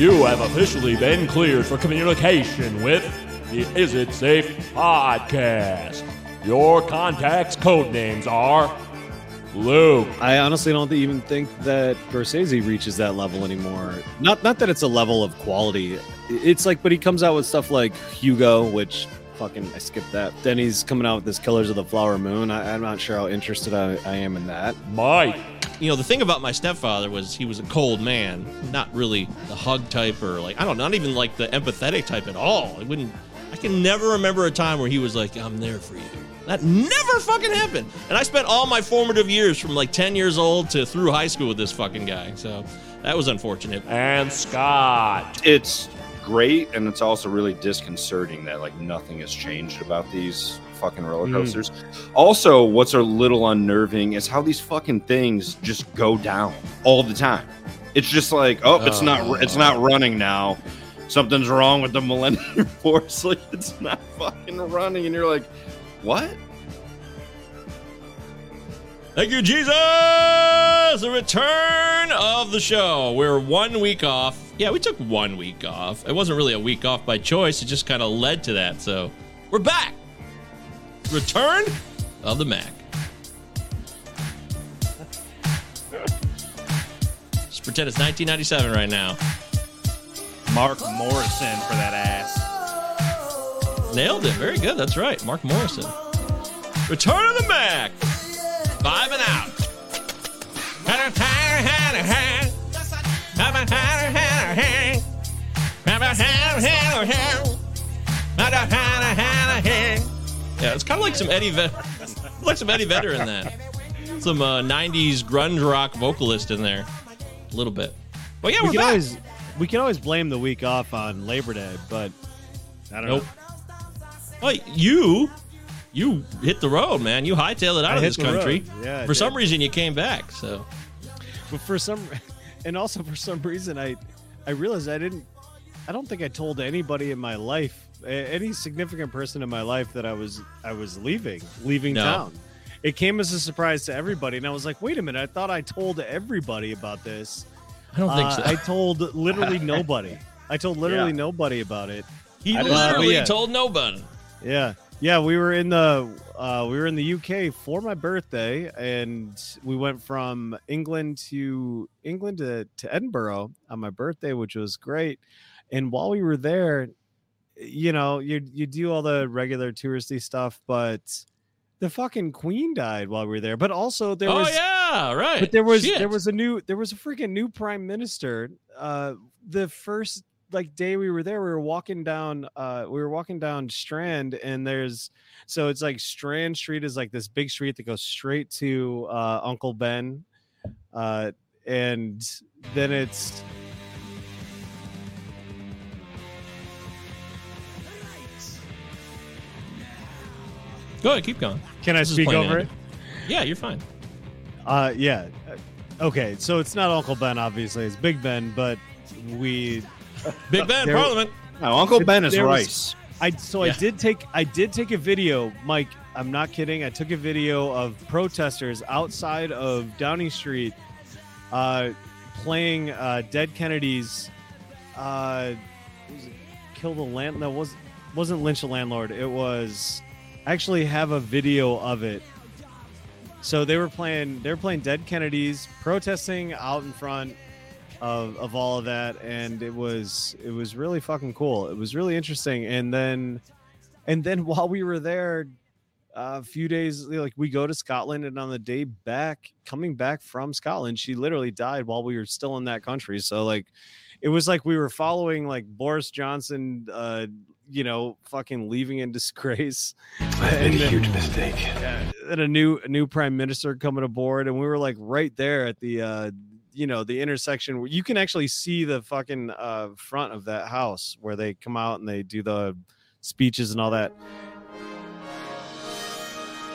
You have officially been cleared for communication with the Is It Safe podcast. Your contact's code names are Luke. I honestly don't even think that Scorsese reaches that level anymore. Not not that it's a level of quality. It's like, but he comes out with stuff like Hugo, which fucking I skipped that. Then he's coming out with this Killers of the Flower Moon. I, am not sure how interested I, I am in that. Mike. You know, the thing about my stepfather was he was a cold man, not really the hug type or like I don't know, not even like the empathetic type at all. I wouldn't. I can never remember a time where he was like, "I'm there for you." That never fucking happened. And I spent all my formative years from like 10 years old to through high school with this fucking guy. So that was unfortunate. And Scott. It's great and it's also really disconcerting that like nothing has changed about these fucking roller hmm. coasters. Mm. Also, what's a little unnerving is how these fucking things just go down all the time. It's just like, oh, it's not it's not running now. Something's wrong with the Millennium Force. Like it's not fucking running, and you're like, what? Thank you, Jesus! The return of the show. We're one week off. Yeah, we took one week off. It wasn't really a week off by choice, it just kind of led to that. So we're back. Return of the Mack. Just pretend it's 1997 right now. Mark Morrison for that ass. Nailed it. Very good. That's right. Mark Morrison. Return of the Mack. Vibing out. Yeah, it's kind of like some Eddie Vedder, like some Eddie Vedder in that. Some uh, '90s grunge rock vocalist in there, a little bit. But yeah, we we're can back. always we can always blame the week off on Labor Day, but I don't nope. know. Well, you you hit the road, man. You hightailed it out I of this country. Road. Yeah, for some reason, you came back. So, but for some, and also for some reason, I I realized I didn't. I don't think I told anybody in my life, any significant person in my life, that I was I was leaving, leaving no. town. It came as a surprise to everybody, and I was like, "Wait a minute! I thought I told everybody about this." I don't think uh, so. I told literally nobody. I told literally yeah. nobody about it. He literally yeah. told nobody. Yeah, yeah. We were in the uh, we were in the UK for my birthday, and we went from England to England to, to Edinburgh on my birthday, which was great. And while we were there, you know, you you do all the regular touristy stuff, but the fucking queen died while we were there. But also there was oh, was yeah, right. But there was Shit. there was a new there was a freaking new prime minister. Uh, the first like day we were there, we were walking down uh we were walking down Strand and there's so it's like Strand Street is like this big street that goes straight to uh Uncle Ben. Uh and then it's Go ahead, keep going. Can I this speak over it? Yeah, you're fine. Uh yeah. Okay, so it's not Uncle Ben, obviously. It's Big Ben, but we Big Ben, there, Parliament. No, Uncle Ben is rice. Was, I so yeah. I did take I did take a video, Mike. I'm not kidding. I took a video of protesters outside of Downing Street, uh, playing uh, Dead Kennedys. Uh, kill the land. That was wasn't lynch the landlord. It was actually have a video of it. So they were playing. They were playing Dead Kennedys, protesting out in front of of all of that, and it was it was really fucking cool. It was really interesting, and then and then while we were there, a few days like we go to Scotland, and on the day back, coming back from Scotland, she literally died while we were still in that country. So like, it was like we were following like Boris Johnson. uh you know, fucking leaving in disgrace. I made a huge mistake. and a new a new prime minister coming aboard, and we were like right there at the uh you know the intersection where you can actually see the fucking uh, front of that house where they come out and they do the speeches and all that.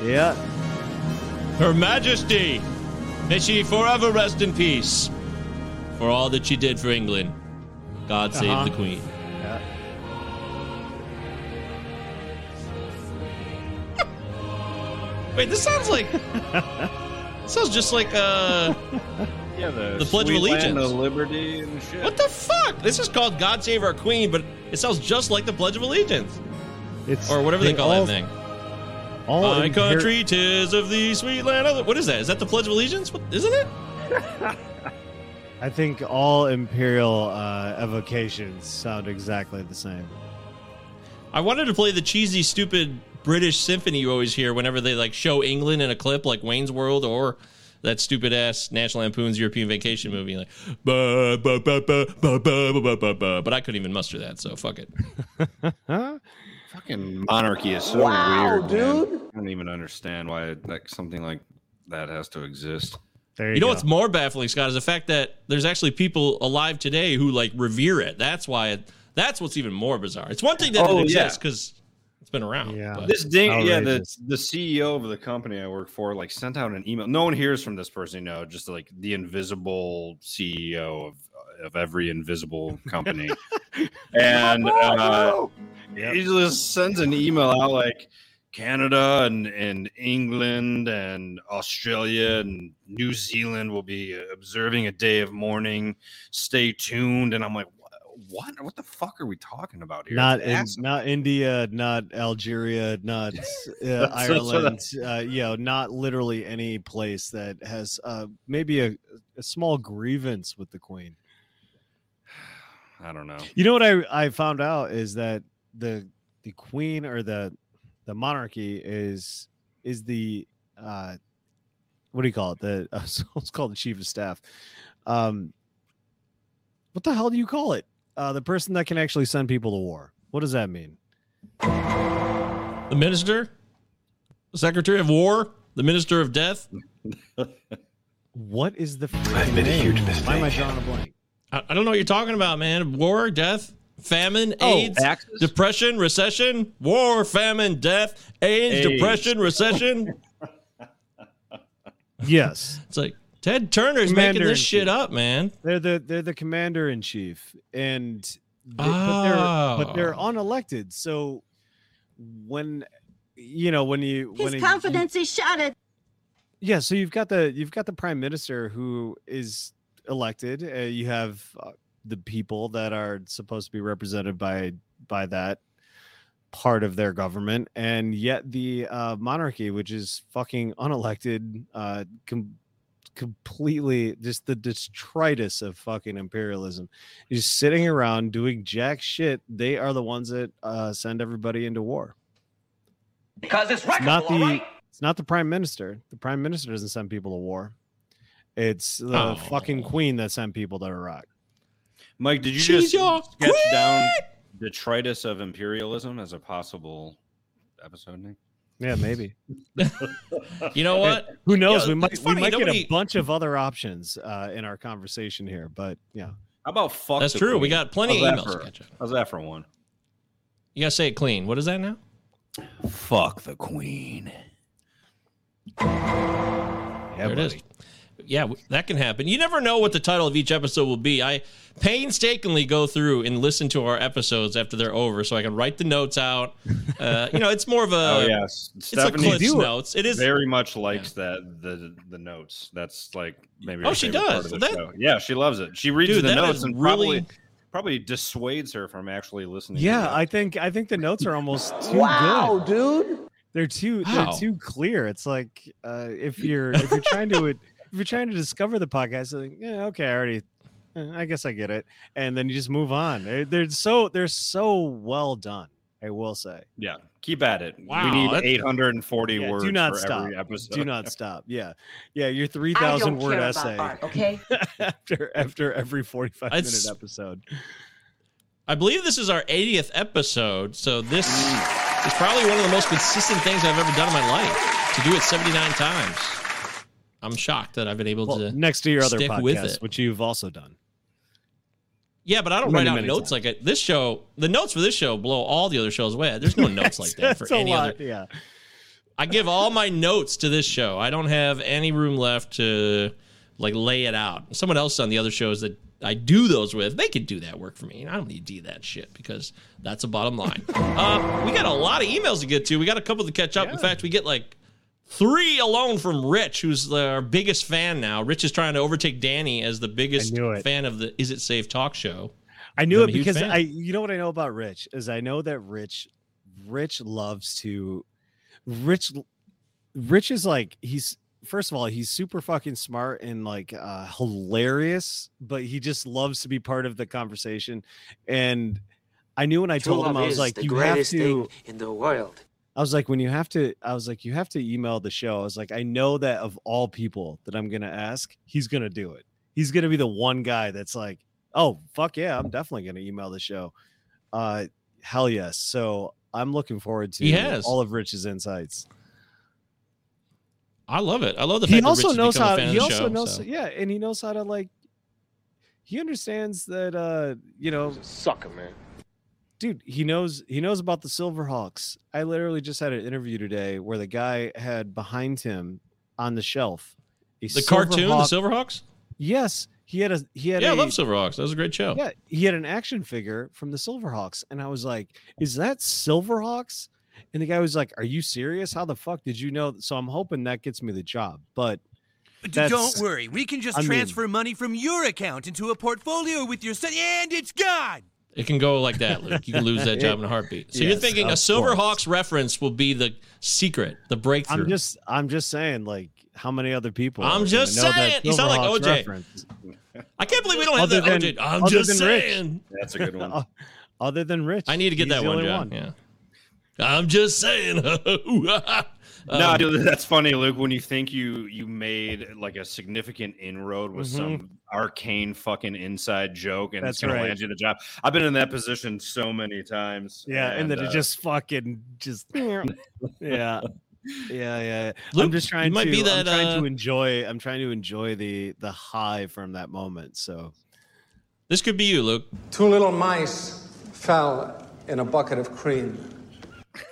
Yeah. Her Majesty, may she forever rest in peace for all that she did for England. God save uh-huh. the Queen. Yeah. Wait, this sounds like. This sounds just like uh Yeah, the, The Pledge of sweet land Allegiance. of liberty and shit. What the fuck? This is called God Save Our Queen, but it sounds just like the Pledge of Allegiance It's or whatever they, call all, that thing. All My imper- country, tis of the sweet land. Of the... What is that? Is that the Pledge of Allegiance? What, isn't it? I think all imperial uh, evocations sound exactly the same. I wanted to play the cheesy, stupid British symphony you always hear whenever they like show England in a clip, like Wayne's World or that stupid ass National Lampoon's European Vacation movie, like ba ba ba ba ba ba ba ba ba ba. But I couldn't even muster that, so fuck it. Huh? Fucking monarchy is so weird, dude. I don't even understand why like something like that has to exist. There you, You know go. what's more baffling, Scott, is the fact that there's actually people alive today who like revere it. That's why it, that's what's even more bizarre. It's one thing that Oh, it yeah. exists because it's been around. Yeah. but- This ding, yeah, the the CEO of the company I work for like sent out an email. No one hears from this person, you know, just like the invisible CEO of of every invisible company, and uh, he just sends an email out like Canada and and England and Australia and New Zealand will be observing a day of mourning. Stay tuned, and I'm like. "Wha- What? What the fuck are we talking about here? not in, not India, not Algeria, not uh, Ireland. Uh, you know, not literally any place that has uh, maybe a, a small grievance with the Queen. I don't know. You know what I I found out is that the the Queen or the the monarchy is is the uh what do you call it? The uh, it's called the chief of staff. Um, what the hell do you call it? Uh, the person that can actually send people to war. What does that mean? the minister, the secretary of war, the minister of death. What is the I've freaking made a name? huge Why am I drawing a blank? I, I don't know what you're talking about, man. War, death, famine, Oh, AIDS, depression, recession, war, famine, death, AIDS, AIDS. depression, recession. Yes, It's like Ted Turner's Commander making this shit up, man. they're the they're the commander in chief, and they, but they're but they're Oh. unelected. So when you know when you when His you- confidence is shattered. yeah so you've got the you've got the prime minister who is elected uh, you have uh, the people that are supposed to be represented by by that part of their government and yet the uh, monarchy which is fucking unelected uh com- completely just the detritus of fucking imperialism is sitting around doing jack shit they are the ones that uh send everybody into war Because it's it's not the all right? it's not the prime minister. The prime minister doesn't send people to war. It's the Oh. fucking queen that sent people to Iraq. Mike, did you She's just your sketch down detritus of imperialism as a possible episode name? Yeah, maybe. You know what? Who knows? Yeah, we might it's we funny, might get nobody- a bunch of other options uh, in our conversation here, but yeah. How about fuck? That's the true. We got plenty How's of that emails for- to catch up. How's that for one? You gotta say it clean. What is that now? Fuck the queen. Yeah, there it is. Buddy. Yeah, that can happen. You never know what the title of each episode will be. I painstakingly go through and listen to our episodes after they're over, so I can write the notes out. Uh, you know, it's more of a oh yes, it's Stephanie a Cliff's notes. It is. very much likes that the the notes. That's like maybe. Oh, she favorite part does. of the That- show. Yeah, she loves it. She reads Dude, the notes and really- probably probably dissuades her from actually listening. Yeah, the- I think I think the notes are almost too Wow, good. dude. They're too How? they're too clear. It's like uh, if you're if you're trying to if you're trying to discover the podcast, like, yeah, okay, I already eh, I guess I get it. And then you just move on. They're, they're so they're so well done, I will say. yeah. Keep at it. Wow, we need 840 Yeah, words do not for stop. every episode. Do not stop. Yeah. Yeah, your 3000 word essay art, okay? after after every 45 minute It's- episode. I believe this is our 80th episode, so this is probably one of the most consistent things I've ever done in my life. To do it 79 times, I'm shocked that I've been able Well, to. next to your other podcast, it. which you've also done. Yeah, but I don't Many, write out notes times. like I, this show. The notes for this show blow all the other shows away. There's no notes like that for any lot, other. Yeah. I give all my notes to this show. I don't have any room left to like lay it out. Someone else on the other shows that I do those with, they could do that work for me. I don't need to do that shit because that's a bottom line. um, we got a lot of emails to get to. We got a couple to catch up. In fact, we get like Three alone from Rich, who's our biggest fan now. Rich is trying to overtake Danny as the biggest fan of the Is It Safe talk show. I knew I'm it because fan. I you know what I know about Rich is I know that Rich Rich loves to Rich Rich is like he's first of all he's super fucking smart and like uh hilarious but he just loves to be part of the conversation and I knew when I told him I was like you have to in the world. I was like, when you have to, I was like, you have to email the show. I was like, I know that of all people that I'm gonna ask, he's gonna do it. He's gonna be the one guy that's like, oh fuck yeah, I'm definitely gonna email the show. Uh, hell yes. So I'm looking forward to He has. all of Rich's insights. I love it. I love the He fact also that Rich knows how. He also show. knows, so. yeah, and he knows how to like. He understands that, uh, you know, Sucker, man. Dude he knows he knows about the silverhawks i literally just had an interview today where the guy had behind him on the shelf a The cartoon, the Silverhawks? yes he had a he had Yeah, I a, love Silverhawks. That was a great show. yeah he had an action figure from the silverhawks and i was like is that silverhawks and the guy was like are you serious how the fuck did you know so i'm hoping that gets me the job but But That's- don't worry, we can just I mean- transfer money from your account into a portfolio with your son, and it's gone. It can go like that, Luke. You can lose that job in a heartbeat. So you're thinking a Silverhawks reference will be the secret, the breakthrough. i'm just i'm just saying like how many other people I'm just saying. You sound like OJ. reference? I can't believe we don't have Other that than- OJ. I'm just than Rich. saying. That's a good one. other than rich I need to get he's that one, only John. Yeah. I'm just saying. Um, no, dude, that's funny, Luke. When you think you you made like a significant inroad with Mhm. some arcane fucking inside joke, and That's it's gonna right. land you the job. I've been in that position so many times. Yeah, and, then uh, it just fucking just yeah, yeah, yeah. Luke, I'm just trying you might to. be I'm trying uh, to enjoy. I'm trying to enjoy the the high from that moment. So this could be you, Luke. Two little mice fell in a bucket of cream.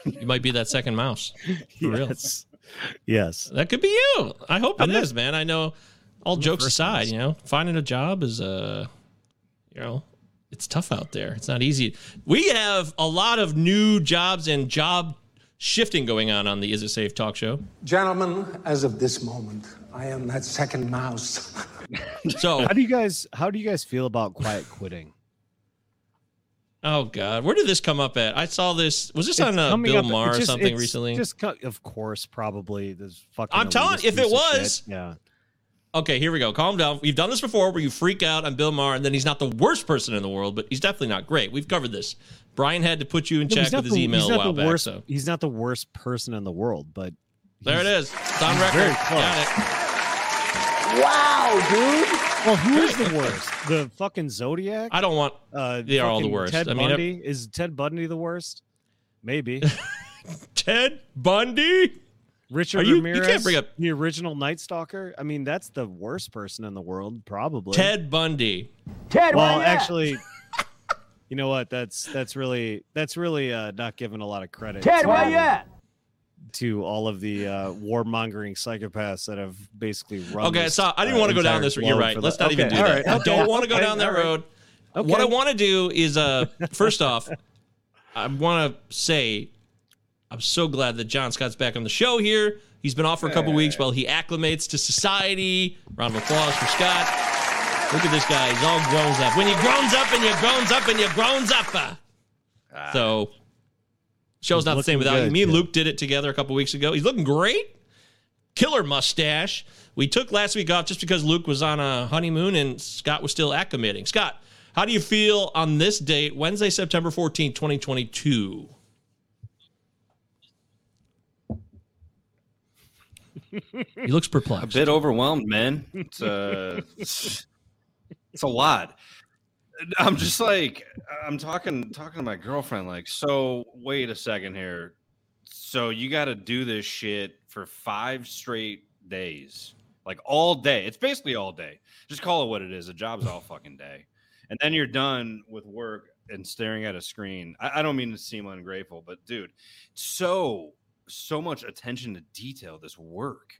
You might be that second mouse. For real. yes, yes. That could be you. I hope it I'm is, the- man. I know. All the jokes aside, mouse. you know, finding a job is uh, you know, it's tough out there. It's not easy. We have a lot of new jobs and job shifting going on on the Is It Safe talk show. Gentlemen, as of this moment, I am that second mouse. So, How do you guys? How do you guys feel about quiet quitting? Oh god, where did this come up at? I saw this. Was this It's on uh, Bill up- Maher it's or something recently? Just co- of course, probably this fucking. I'm telling- if it piece shit. was- yeah. Okay, here we go. Calm down. We've done this before where you freak out on Bill Maher and then he's not the worst person in the world, but he's definitely not great. We've covered this. Brian had to put you in No, check he's not with his the- email he's a not while the back. worst, So He's not the worst person in the world, but there it he's- is. It's on he's record. very close. Got it. Wow, dude. Well, who is the worst? The fucking Zodiac? I don't want. Uh, They are all the worst. Ted I mean, Bundy is Ted Bundy the worst? Maybe. Ted Bundy. Richard Are you- you can't bring up- the original Night Stalker. I mean, that's the worst person in the world, probably. Ted Bundy. Ted, Well, where you at? actually, you know what? That's that's really that's really uh, not given a lot of credit. Ted, to, where you at? To all of the uh, warmongering psychopaths that have basically run. Okay, this, so I didn't uh, want to go down this road. You're right. Let's the- not even do that. right, I okay, don't want to go okay, down that right. road. Okay. What I want to do is, uh, first off, I want to say I'm so glad that John Scott's back on the show here. He's been off for a couple weeks while he acclimates to society. Round of applause for Scott. Look at this guy. He's all grown up. When you grown up and you grown up and you grown up. uh. So, show's He's not the same looking without you. Me and yeah. Luke did it together a couple weeks ago. He's looking great. Killer mustache. We took last week off just because Luke was on a honeymoon and Scott was still acclimating. Scott, how do you feel on this date, Wednesday, September 14th, 2022? He looks perplexed. a bit overwhelmed, man. It's uh, it's, it's a lot. I'm just like I'm talking talking to my girlfriend. Like, so wait a second here. So you got to do this shit for five straight days, like all day. It's basically all day. Just call it what it is. A job's all fucking day, and then you're done with work and staring at a screen. I, I don't mean to seem ungrateful, but dude, so so much attention to detail. This work.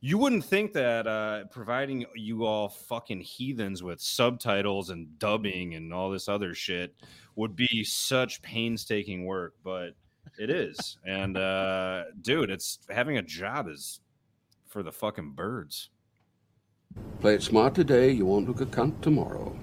You wouldn't think that uh, providing you all fucking heathens with subtitles and dubbing and all this other shit would be such painstaking work, but It is, and uh, dude, it's having a job is for the fucking birds. Play it smart today, you won't look a cunt tomorrow.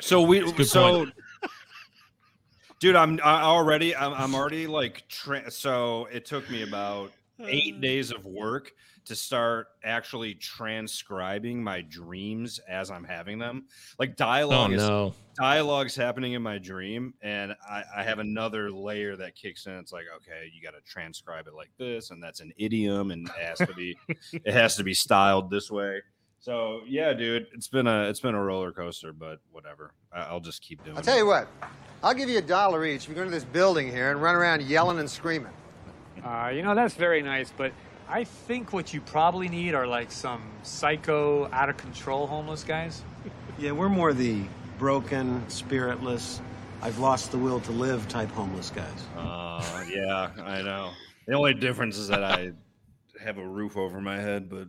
So we so point. dude, I'm I already I'm, I'm already like tra- so it took me about 8 days of work to start actually transcribing my dreams as I'm having them. Like oh, dialogue Oh, is no. dialogue's happening in my dream and I, I have another layer that kicks in. It's like, okay, you got to transcribe it like this and that's an idiom and it has to be it has to be styled this way. So yeah, dude, it's been a it's been a roller coaster, but whatever. I, I'll just keep doing. I'll tell it. you what. I'll give you a dollar each if you go into this building here and run around yelling and screaming. Uh, you know, that's very nice, but I think what you probably need are like some psycho, out of control homeless guys. Yeah, we're more the broken, spiritless, I've lost the will to live type homeless guys. Uh, yeah, I know. The only difference is that I have a roof over my head, but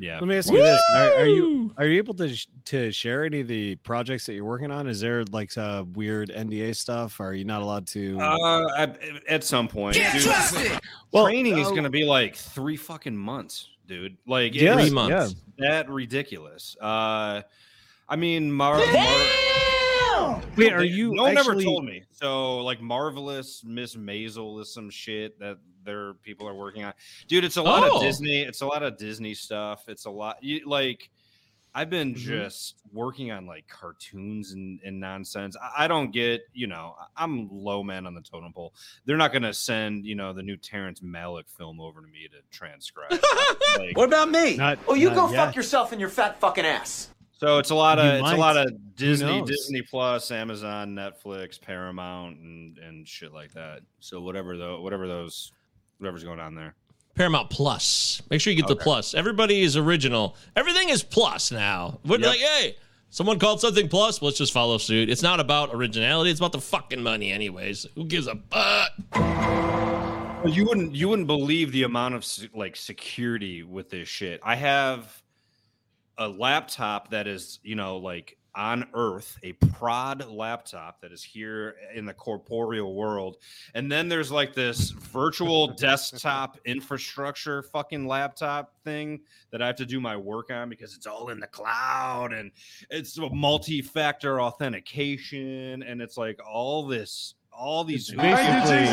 yeah. Let me ask you this: are, are you are you able to sh- to share any of the projects that you're working on? Is there like uh, weird NDA stuff? Are you not allowed to? Uh, I, at some point, Can't dude, trust it! training Well, is uh, going to be like three fucking months, dude. Like Yeah, Three months. That ridiculous. Uh, I mean, Mar. Mar- Wait, are you No one ever told me. So, like, marvelous Miss Maisel is some shit that their people are working on. Dude, it's a lot Oh. of Disney. It's a lot of Disney stuff. It's a lot. You, like, I've been Mm-hmm. just working on like cartoons and, and nonsense. I, I don't get, you know, I- I'm low man on the totem pole. They're not going to send, you know, the new Terrence Malick film over to me to transcribe. Like- What about me? Not- oh, you go yet. fuck yourself in your fat fucking ass. So it's a lot of You it's might. a lot of Disney. Disney Plus, Amazon, Netflix, Paramount, and and shit like that. So whatever though, whatever those, whatever's going on there. Paramount Plus. Make sure you get the plus. Everybody is original. Everything is plus now. We're Yep. like, hey, someone called something plus. Let's just follow suit. It's not about originality. It's about the fucking money, anyways. Who gives a fuck? You wouldn't you wouldn't believe the amount of like security with this shit. I have a laptop that is, you know, like on Earth, a prod laptop that is here in the corporeal world, and then there's like this virtual desktop infrastructure fucking laptop thing that I have to do my work on because it's all in the cloud and it's a multi-factor authentication and it's like all this all these It's basically-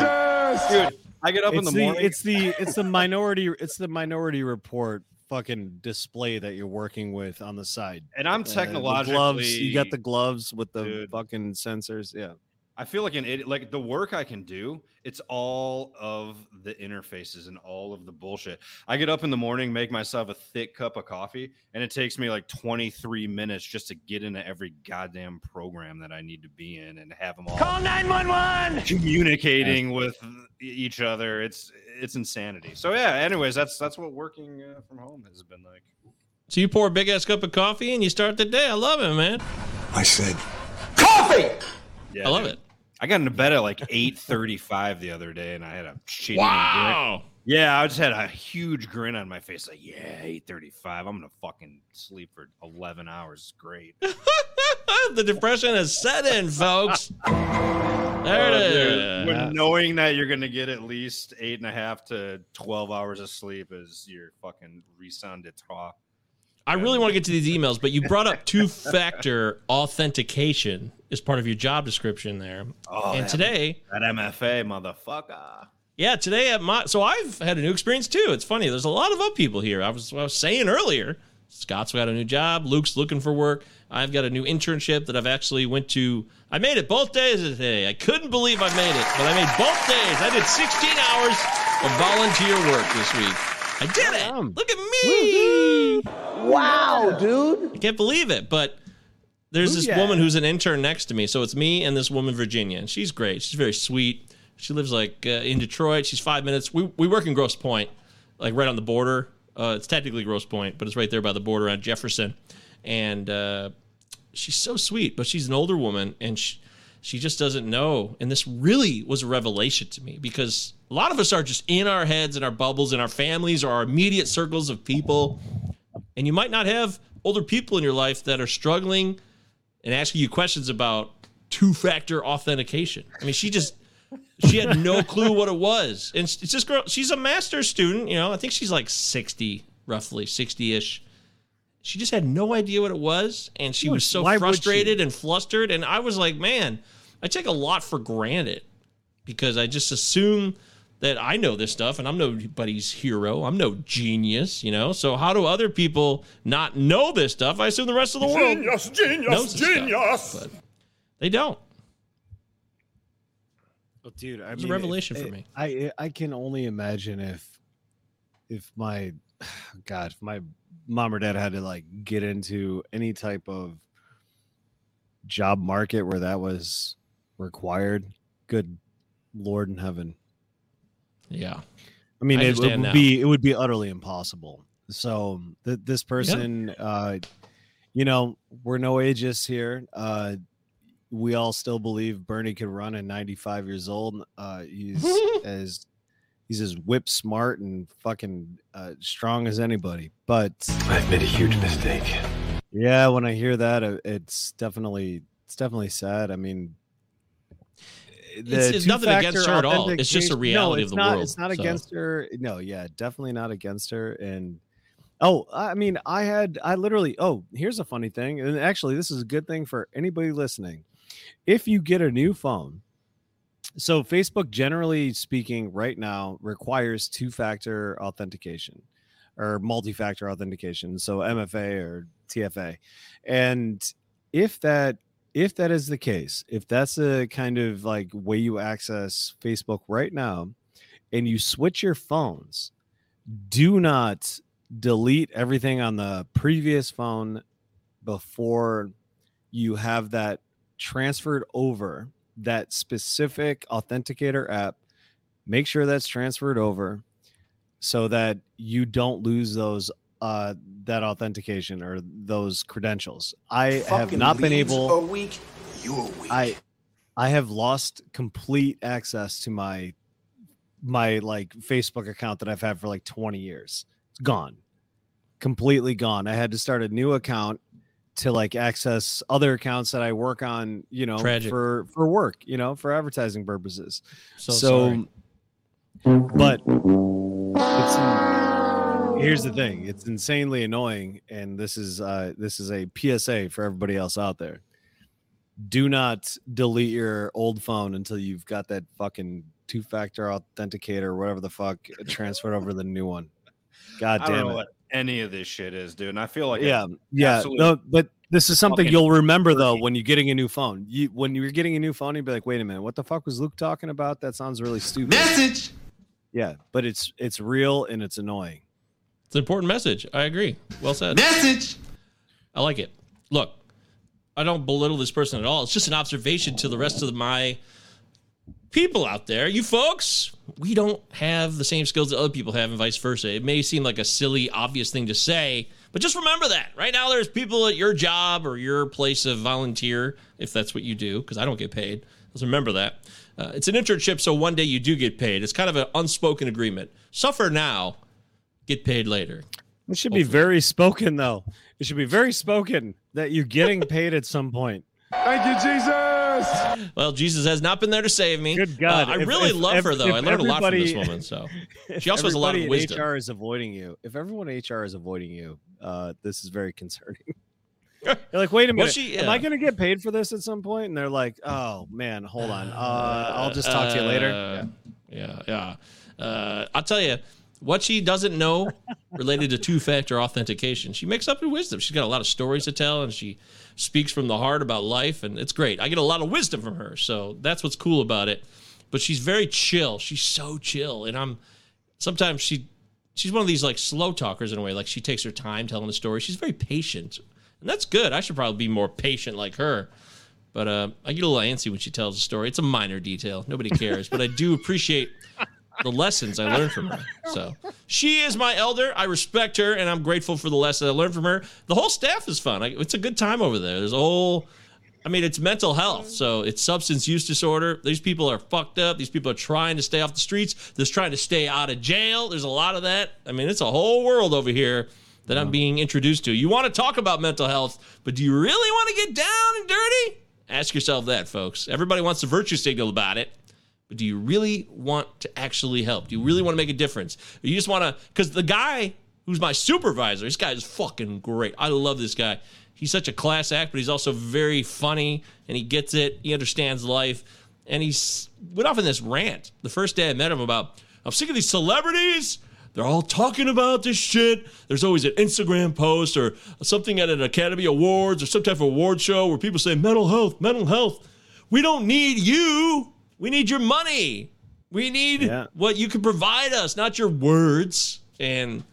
Dude, I get up in it's the morning. It's the it's the minority it's the minority report fucking display that you're working with on the side. And I'm Uh, technologically gloves. You got the gloves with the Dude. fucking sensors. Yeah. I feel like an idiot. Like the work I can do, it's all of the interfaces and all of the bullshit. I get up in the morning, make myself a thick cup of coffee, and it takes me like 23 minutes just to get into every goddamn program that I need to be in and have them all Call 911. communicating with e- each other. It's it's insanity. So yeah. Anyways, that's that's what working uh, from home has been like. So you pour a big ass cup of coffee and you start the day. I love it, man. I said, Coffee. Yeah, I love dude. it. I got into bed at like 8:35 the other day, and I had a shitty Wow. grin. Yeah, I just had a huge grin on my face. Like, yeah, 8:35. I'm gonna fucking sleep for 11 hours. It's great. the depression has set in, folks. There Oh, it is. When knowing that you're gonna get at least eight and a half to 12 hours of sleep is your fucking raison d'etre. I really want to get to these emails, but you brought up two factor authentication as part of your job description there. Oh, and that- today, that MFA motherfucker. yeah, today at my so I've had a new experience too. It's funny. There's a lot of up people here. I was I was saying earlier. Scott's got a new job. Luke's looking for work. I've got a new internship that I've actually went to. I made it both days today. I couldn't believe I made it, but I made both days. I did 16 hours of volunteer work this week. I did it. Look at me. Wow, dude. I can't believe it, but there's this Booyah. woman who's an intern next to me. So it's me and this woman, Virginia, and she's great. She's very sweet. She lives like uh, in Detroit. She's five minutes. We, we work in Grosse Pointe, like right on the border. Uh, it's technically Grosse Pointe, but it's right there by the border on Jefferson. And uh, she's so sweet, but she's an older woman, and she, she just doesn't know. And this really was a revelation to me because a lot of us are just in our heads and our bubbles and our families or our immediate circles of people and you might not have older people in your life that are struggling and asking you questions about two factor authentication. I mean, she just She had no clue what it was. And it's this girl, she's a master's student, you know, I think she's like 60, roughly 60 ish. She just had no idea what it was. And she was so Why frustrated and flustered. And I was like, man, I take a lot for granted because I just assume that I know this stuff and I'm nobody's hero. I'm no genius, you know? So how do other people not know this stuff? I assume the rest of the world Genius, genius, knows this stuff, genius. but they don't. Well, dude, I It was a revelation it- for me. I I can only imagine if if my God, if my mom or dad had to like get into any type of job market where that was required. Good Lord in heaven. Yeah. I mean, I it, would now. be it would be utterly impossible. So th- this person, uh, you know, we're no ages here. Uh, we all still believe Bernie could run at 95 years old. Uh, he's as he's as whip smart and fucking uh, strong as anybody. But I've made a huge mistake. yeah, when I hear that, uh, it's definitely it's definitely sad. I mean, It's- it's nothing against her at all. It's just a reality it's of the not, world, It's not so. against her. No, yeah, definitely not against her. And oh, I mean, I had I literally. Oh, here's a funny thing, and actually, this is a good thing for anybody listening. If you get a new phone, so Facebook, generally speaking, right now requires two-factor authentication or multi-factor authentication, so MFA or TFA, and if that if that is the case, if that's the kind of like way you access Facebook right now, and you switch your phones, do not delete everything on the previous phone before you have that transferred over that specific authenticator app. Make sure that's transferred over so that you don't lose those uh that authentication or those credentials. I have not been able are weak. You're weak. I I have lost complete access to my my like Facebook account that I've had for like 20 years. It's gone. Completely gone. I had to start a new account to like access other accounts that I work on, you know, Tragic. for for work, you know, for advertising purposes. So so but it's here's the thing it's insanely annoying and this is uh this is a psa for everybody else out there do not delete your old phone until you've got that fucking two-factor authenticator or whatever the fuck transferred over to the new one god I don't damn know it what any of this shit is, dude. And I feel like yeah yeah no but this is something you'll remember though when you're getting a new phone you when you're getting a new phone you'd be like wait a minute what the fuck was luke talking about that sounds really stupid Message. yeah but it's it's real and it's annoying It's an important message. I agree. Well said. Message. I like it. Look, I don't belittle this person at all. It's just an observation to the rest of my people out there. You folks, we don't have the same skills that other people have, and vice versa. It may seem like a silly, obvious thing to say, but just remember that. Right now, there's people at your job or your place of volunteer, if that's what you do, because I don't get paid. Just remember that. Uh, it's an internship, so one day you do get paid. It's kind of an unspoken agreement. Suffer now, get paid later. It should be very spoken, though. It should be very spoken that you're getting paid at some point. Thank you, Jesus. Well, Jesus has not been there to save me. Good God! Uh, I If- really if- love if- her, though. I learned a lot from this woman. So if she also has a lot of wisdom. HR is avoiding you. If everyone in HR is avoiding you, uh, this is very concerning. You're like, wait a minute, she- am I going to get paid for this at some point? And they're like, oh man, hold on, uh, I'll just talk to you later. Uh, Yeah, yeah. Uh, I'll tell you what she doesn't know related to two-factor authentication. She makes up in wisdom. She's got a lot of stories to tell, and she speaks from the heart about life, and it's great. I get a lot of wisdom from her, so that's what's cool about it. But she's very chill. She's so chill, and I'm sometimes she she's one of these like slow talkers in a way. Like she takes her time telling the story. She's very patient, and that's good. I should probably be more patient like her. But uh, I get a little antsy when she tells a story. It's a minor detail. Nobody cares. but I do appreciate the lessons I learned from her. So she is my elder. I respect her, and I'm grateful for the lessons I learned from her. The whole staff is fun. I, it's a good time over there. There's a whole. I mean, it's mental health, so it's substance use disorder. These people are fucked up. These people are trying to stay off the streets. They're trying to stay out of jail. There's a lot of that. I mean, it's a whole world over here that I'm being introduced to. You want to talk about mental health, but do you really want to get down and dirty? Ask yourself that, folks. Everybody wants the virtue signal about it, But do you really want to actually help? Do you really want to make a difference? Or you just want to, because the guy who's my supervisor, this guy is fucking great. I love this guy. He's such a class act, but he's also very funny and he gets it. He understands life. And he's went off in this rant the first day I met him about, I'm sick of these celebrities. They're all talking about this shit. There's always an Instagram post or something at an Academy Awards or some type of award show where people say mental health, mental health. We don't need you. We need your money. We need Yeah. what you can provide us, not your words. And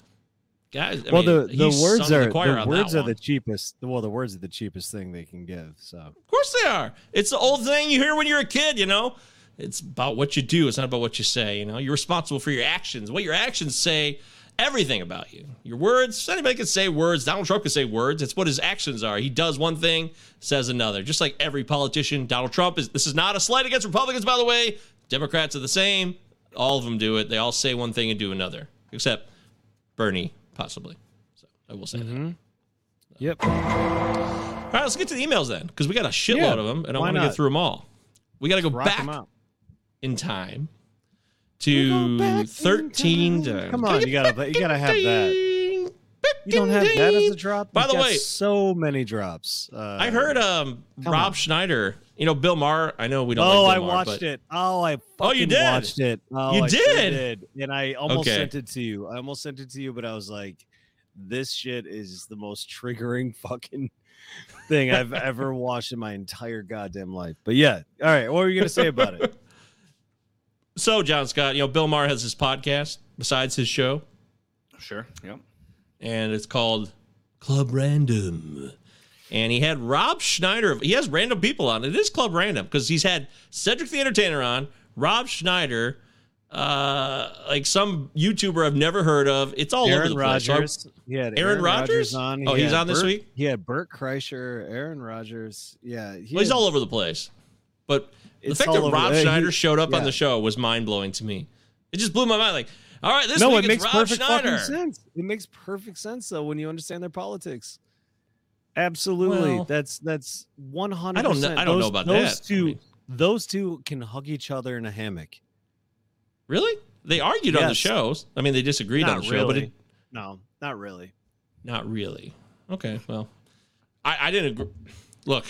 guys, I well, mean, the the words are the, the words are one. the cheapest. Well, the words are the cheapest thing they can give. So Of course they are. It's the old thing you hear when you're a kid, you know? It's about what you do, it's not about what you say, you know? You're responsible for your actions. What your actions say everything about you. Your words, anybody can say words. Donald Trump can say words. It's what his actions are. He does one thing, says another. Just like every politician, Donald Trump is this is not a slight against Republicans by the way. Democrats are the same. All of them do it. They all say one thing and do another. Except Bernie possibly. So, I will say that. Yep. All right, let's get to the emails then, because we got a shitload Yeah, of them, and I want to get through them all. We got to go back in time to thirteen. To, Come on, you gotta you gotta have that. You don't have that as a drop. By the way- so many drops. Uh, I heard um Rob on. Schneider. You know Bill Maher. I know we don't. Oh, like I Bill Maher, watched but- it. Oh, I Oh, you did? watched it. Oh, You I sure did? did. And I almost Okay. sent it to you. I almost sent it to you, but I was like, this shit is the most triggering fucking thing I've ever watched in my entire goddamn life. But yeah, all right. What were you gonna say about it? So John Scott, you know Bill Maher has his podcast besides his show, Sure. Yep. and it's called Club Random. And he had Rob Schneider. He has random people on. It is Club Random because he's had Cedric the Entertainer on, Rob Schneider, uh, like some YouTuber I've never heard of. It's all over Aaron the place. So I- Rodgers. He had Aaron Rodgers? on. Oh, he's had on this Bert- week? He had Bert Kreischer, Aaron Rodgers. Yeah, he Well, he's all over the place. But the fact that Rob Schneider showed up on the show was mind blowing to me. It just blew my mind. Like, all right, this no, week it it's makes Rob perfect Schneider. fucking sense. It makes perfect sense though when you understand their politics. Absolutely, Well, that's that's one hundred. I don't kn- I don't know about those that. I Two, mean- those two can hug each other in a hammock. Really? They argued on the shows. I mean, they disagreed on Not the show, but really. it, No, not really. not really. Okay, well, I, I didn't agree. Look,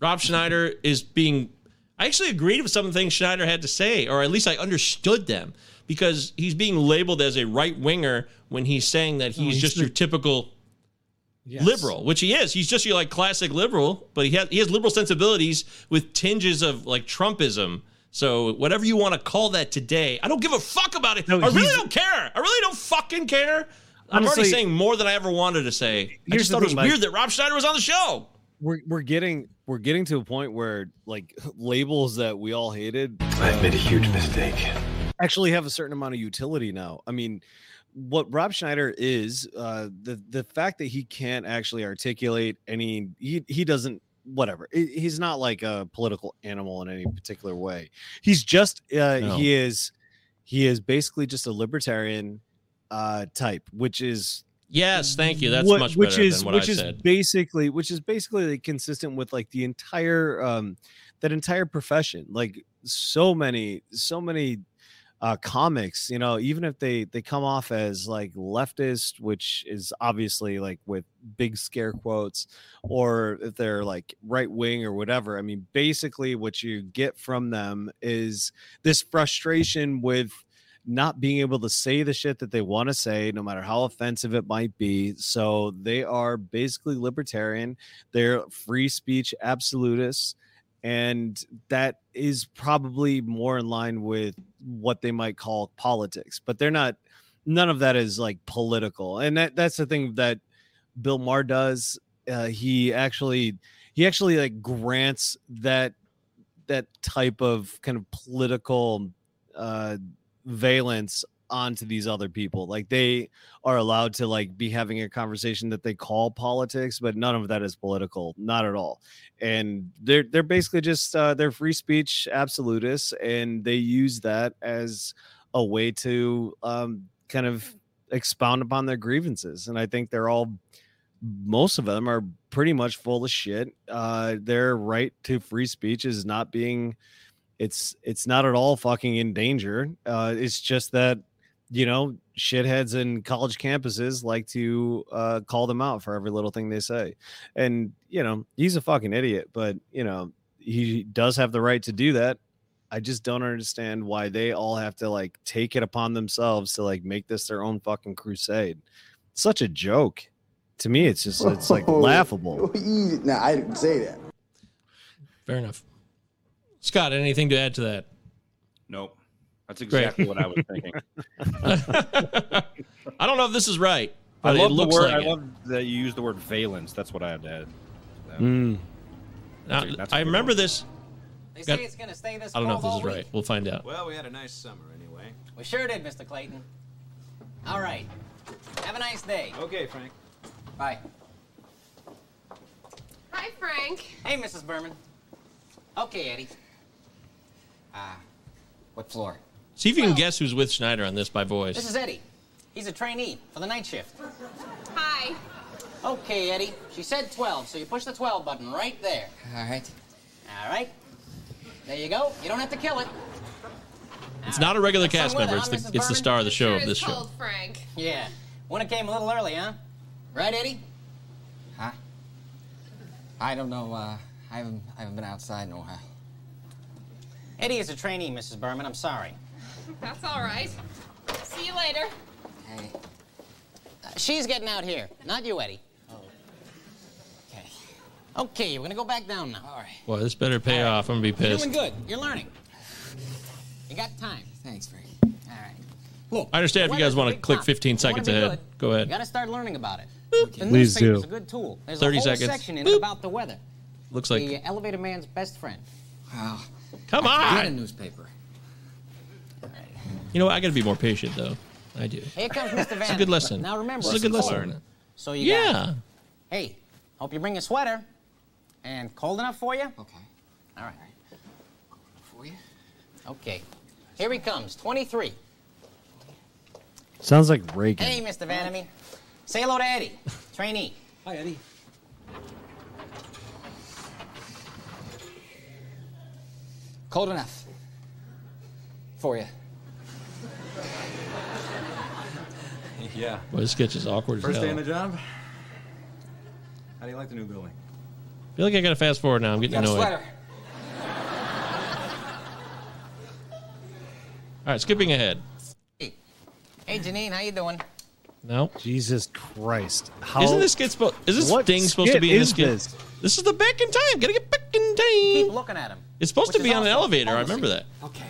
Rob Schneider is being. I actually agreed with some of the things Schneider had to say, or at least I understood them, because he's being labeled as a right winger when he's saying that oh, he's, he's just the- your typical Yes. liberal, which he is. He's just your like classic liberal, but he has he has liberal sensibilities with tinges of like Trumpism. So whatever you want to call that today, I don't give a fuck about it. No, I really don't care. I really don't fucking care. I'm already saying more than I ever wanted to say. I just thought it was thing, Mike. weird that Rob Schneider was on the show. We're we're getting we're getting to a point where like labels that we all hated I've made a huge mistake. actually have a certain amount of utility now. I mean, what Rob Schneider is, uh, the the fact that he can't actually articulate any, he he doesn't whatever. He's not like a political animal in any particular way. He's just uh, No. he is he is basically just a libertarian uh type, which is Yes, thank you. That's what- much which better is than what which I is said. basically which is basically like consistent with like the entire um that entire profession like so many so many uh comics you know even if they they come off as like leftist which is obviously like with big scare quotes or if they're like right wing or whatever i mean basically what you get from them is this frustration with not being able to say the shit that they want to say, no matter how offensive it might be. So they are basically libertarian. They're free speech absolutists. And that is probably more in line with what they might call politics, but they're not, none of that is like political. And that, that's the thing that Bill Maher does. Uh, he actually, he actually like grants that, that type of kind of political, uh, valence onto these other people like they are allowed to like be having a conversation that they call politics but none of that is political not at all. And they're they're basically just uh they're free speech absolutists and they use that as a way to um kind of expound upon their grievances and i think they're all most of them are pretty much full of shit. Uh their right to free speech is not being it's it's not at all fucking in danger. Uh, it's just that you know shitheads in college campuses like to uh, call them out for every little thing they say, and you know he's a fucking idiot, but you know he does have the right to do that. I just don't understand why they all have to like take it upon themselves to like make this their own fucking crusade. such a joke. To me, it's just it's like laughable. Now I didn't say that. Fair enough. Scott, anything to add to that? Nope. That's Great. exactly what I was thinking. I don't know if this is right, I love it the word. like I it. love that you use the word valence. That's what I had to add. Mm. Now, Dude, that's I a good remember one. this. They Got- say it's gonna stay this I don't know if this is all right. week. We'll find out. Well, we had a nice summer anyway. We sure did, Mr. Clayton. All right. Have a nice day. Okay, Frank. Bye. Hi, Frank. Hey, Mrs. Berman. Okay, Eddie. Ah, what floor? See if you can guess who's with Schneider on this by voice. This is Eddie. He's a trainee for the night shift. Hi. Okay, Eddie. She said 12, so you push the 12 button right there. All right. All right. There you go. You don't have to kill it. It's not a regular cast with it, member. It's the it's the star of the show Sure of this show. cold, Frank. Yeah. When it came a little early, huh? Right, Eddie? Huh? I don't know. Uh, I haven't I haven't been outside in a while. Eddie is a trainee, Mrs. Berman. I'm sorry. That's all right. See you later. Hey. Uh, she's getting out here, not you, Eddie. Oh. Okay. Okay, we're gonna go back down now. All right. Boy, this better pay off. I'm gonna be pissed. You're doing good. You're learning. You got time. Thanks, Frank. All right. Look. I understand if you guys want to click 15 seconds ahead. good, Go ahead. You gotta start learning about it. The Please newspaper's do. a good tool. There's 30 a whole seconds. section in it about the weather. Looks like the elevator man's best friend. Wow. Come on. Get a newspaper. you know what? I got to be more patient though. I do. Here comes Mr. Van. It's a good lesson. Now remember, This is a good lesson. cold. So you got Yeah. it. Hey, hope you bring a sweater. And cold enough for you? Okay. All right. For you? Okay. Here he comes, 23. Sounds like Reagan. Hey, Mr. Vandermeer. Say hello to Eddie, trainee. Hi, Eddie. Cold enough. For you. Yeah. Boy, this sketch is awkward First as day hell. on the job. How do you like the new building? I feel like I got to fast forward now. I'm getting Got a annoyed. sweater. All right, skipping ahead. Hey, Janine, how you doing? No. Jesus Christ! How Isn't this skit supposed? Is this What thing supposed to skit be in this is skit? this? This is the back in time. Gotta get back in time. Keep looking at him. It's supposed Which to be on an also elevator. I oh, remember that. Okay.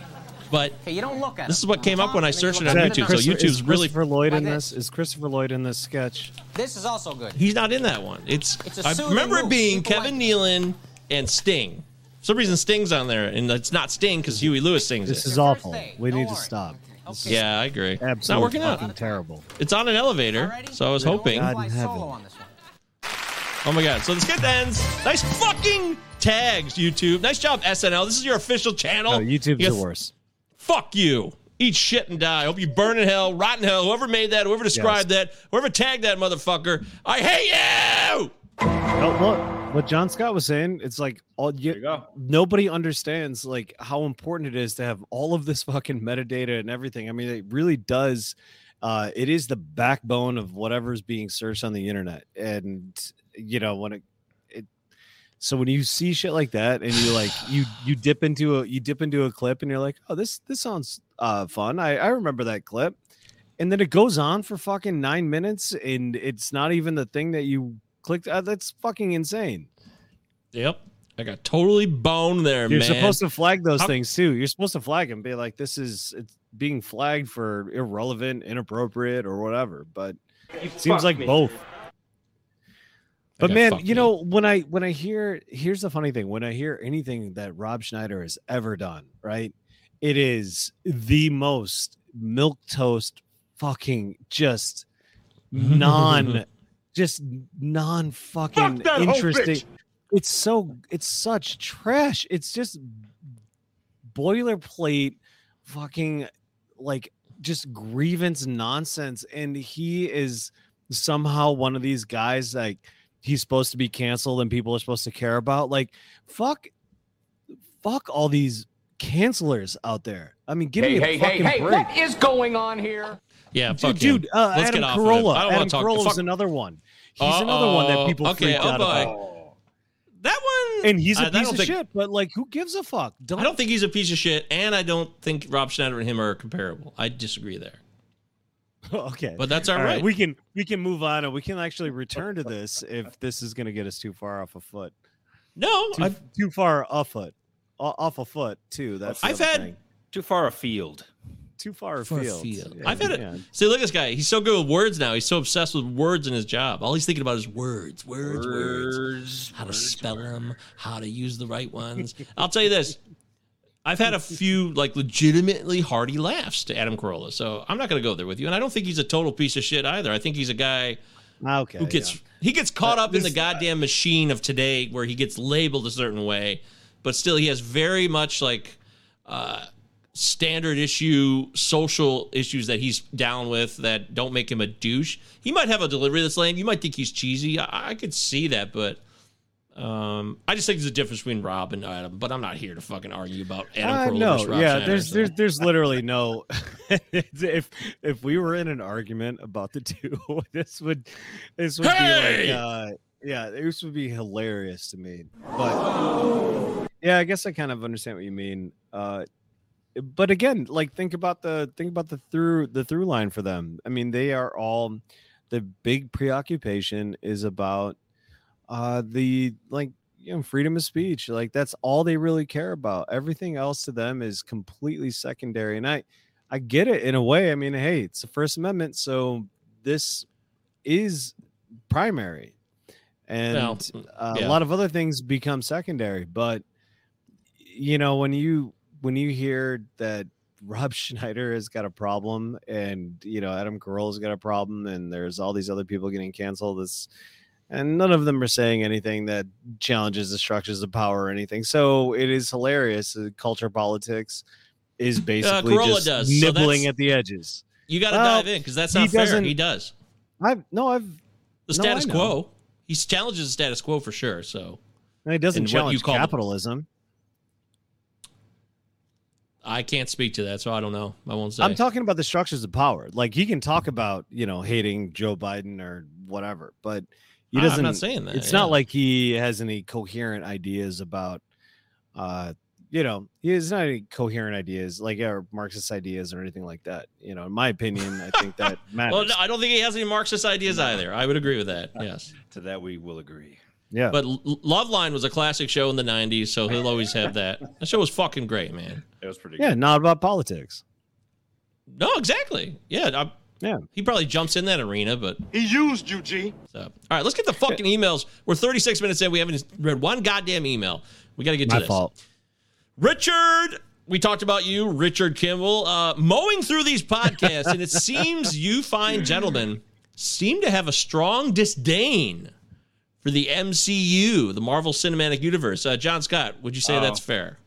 But Okay, you don't look at this is what came up when I Talk, and then searched it on YouTube. him. So YouTube's is really. Christopher Lloyd in Like this? Is Christopher Lloyd in this sketch? This is also good. He's not in that one. It's. It's a I soothing remember it being People Kevin like Nealon and Sting. For some reason, Sting's on there, and it's not Sting because Huey Lewis sings This it. is your awful. We Don't need to stop. This is Yeah, I agree. Absolutely It's not working out. terrible. It's on an elevator, Alrighty? so I was You hoping. God fly in solo heaven. on one. Oh my god! So the skit ends. Nice fucking tags, YouTube. Nice job, SNL. This is your official channel. No, YouTube's You the worst. Fuck you. Eat shit and die. Hope you burn in hell, rot in hell. Whoever made that, whoever described that, whoever tagged that motherfucker, I hate you. No, what what John Scott was saying, it's like all you, you go. nobody understands like how important it is to have all of this fucking metadata and everything. I mean, it really does. Uh, it is the backbone of whatever's being searched on the internet, and you know when it, it. So when you see shit like that, and you like you you dip into a you dip into a clip, and you're like, oh this this sounds uh fun. I I remember that clip, and then it goes on for fucking nine minutes, and it's not even the thing that you clicked. Uh, that's fucking insane. Yep. I got totally boned there, You're man. supposed to flag those How- things too. You're supposed to flag them, be like, this is it's being flagged for irrelevant, inappropriate, or whatever. But it seems like me. both. But man, you me. know, when I when I hear here's the funny thing, when I hear anything that Rob Schneider has ever done, right? It is the most milk toast fucking just non just non fucking whole interesting. It's so it's such trash. It's just boilerplate fucking like just grievance nonsense and he is somehow one of these guys like he's supposed to be canceled and people are supposed to care about like fuck fuck all these cancelers out there. I mean, give Hey, me a hey, hey, fucking hey, break. what is going on here? Yeah, Dude, fuck him. dude uh, Let's Adam get off of him. Carolla. I don't Adam want to talk. Carolla's fuck- another one. He's another one that people okay, freak oh out boy. about. That one, And he's a I- I piece don't of think- shit, but like, who gives a fuck? Don't, I don't think he's a piece of shit, and I don't think Rob Schneider and him are comparable. I disagree there. okay, But that's all All right. We can we can move on, and we can actually return to this if this is going to get us too far off a foot. No, too, too far off foot, off a foot too. That's I've had- thing. Too far afield. too far Far afield. afield. Yeah, I've had it. yeah. See, look at this guy. He's so good with words now. He's so obsessed with words in his job. All he's thinking about is words, words, words. How to spell them, how to use the right ones. I'll tell you this. I've had a few like legitimately hearty laughs to Adam Carolla, so I'm not going to go there with you. And I don't think he's a total piece of shit either. I think he's a guy Okay, who gets yeah. he gets caught But up in the this- goddamn machine of today, where he gets labeled a certain way, but still he has very much like uh, standard issue social issues that he's down with that don't make him a douche. He might have a delivery that's lame. You might think he's cheesy. I, I could see that, but um, I just think there's a difference between Rob and Adam. But I'm not here to fucking argue about Adam Uh, no, Rob yeah, there's so. there's there's literally no. if if we were in an argument about the two, this would this would Hey! be like uh, yeah, this would be hilarious to me. But yeah, I guess I kind of understand what you mean. Uh, but again, like think about the think about the through the through line for them. I mean, they are all the big preoccupation is about uh the like you know freedom of speech like that's all they really care about everything else to them is completely secondary and i i get it in a way i mean hey it's the first amendment so this is primary and Well, uh, yeah. a lot of other things become secondary but you know when you when you hear that Rob Schneider has got a problem and you know Adam Carolla's got a problem and there's all these other people getting canceled this and none of them are saying anything that challenges the structures of power or anything so it is hilarious uh, culture politics is basically Carolla just does, nibbling that's- at the edges you got to Well, dive in because that's he not fair. doesn't- He does I've no I've the status know. quo. He challenges the status quo for sure. So No, he doesn't And challenge capitalism I can't speak to that, so I don't know. I won't say. I'm talking about the structures of power. Like he can talk about, you know, hating Joe Biden or whatever, but he I- I'm doesn't. saying that, It's yeah. not like he has any coherent ideas about, uh, you know, he has not any coherent ideas like or Marxist ideas or anything like that. You know, in my opinion, I think that matters. well, no, I don't think he has any Marxist ideas either. I would agree with that. Yes. To that we will agree. Yeah. But L- Loveline was a classic show in the '90s, so he'll always have that. That show was fucking great, man. It was pretty. yeah, not about politics. No, exactly. Yeah. I, yeah. He probably jumps in that arena, but He used you, G. so. all right, let's get the fucking emails. We're 36 minutes in. We haven't read one goddamn email. We got to get to this. My this. fault. Richard, we talked about you, Richard Kimball, uh, mowing through these podcasts, and it seems you fine gentlemen seem to have a strong disdain for the MCU, the Marvel Cinematic Universe. Uh, John Scott, would you say Oh. that's fair?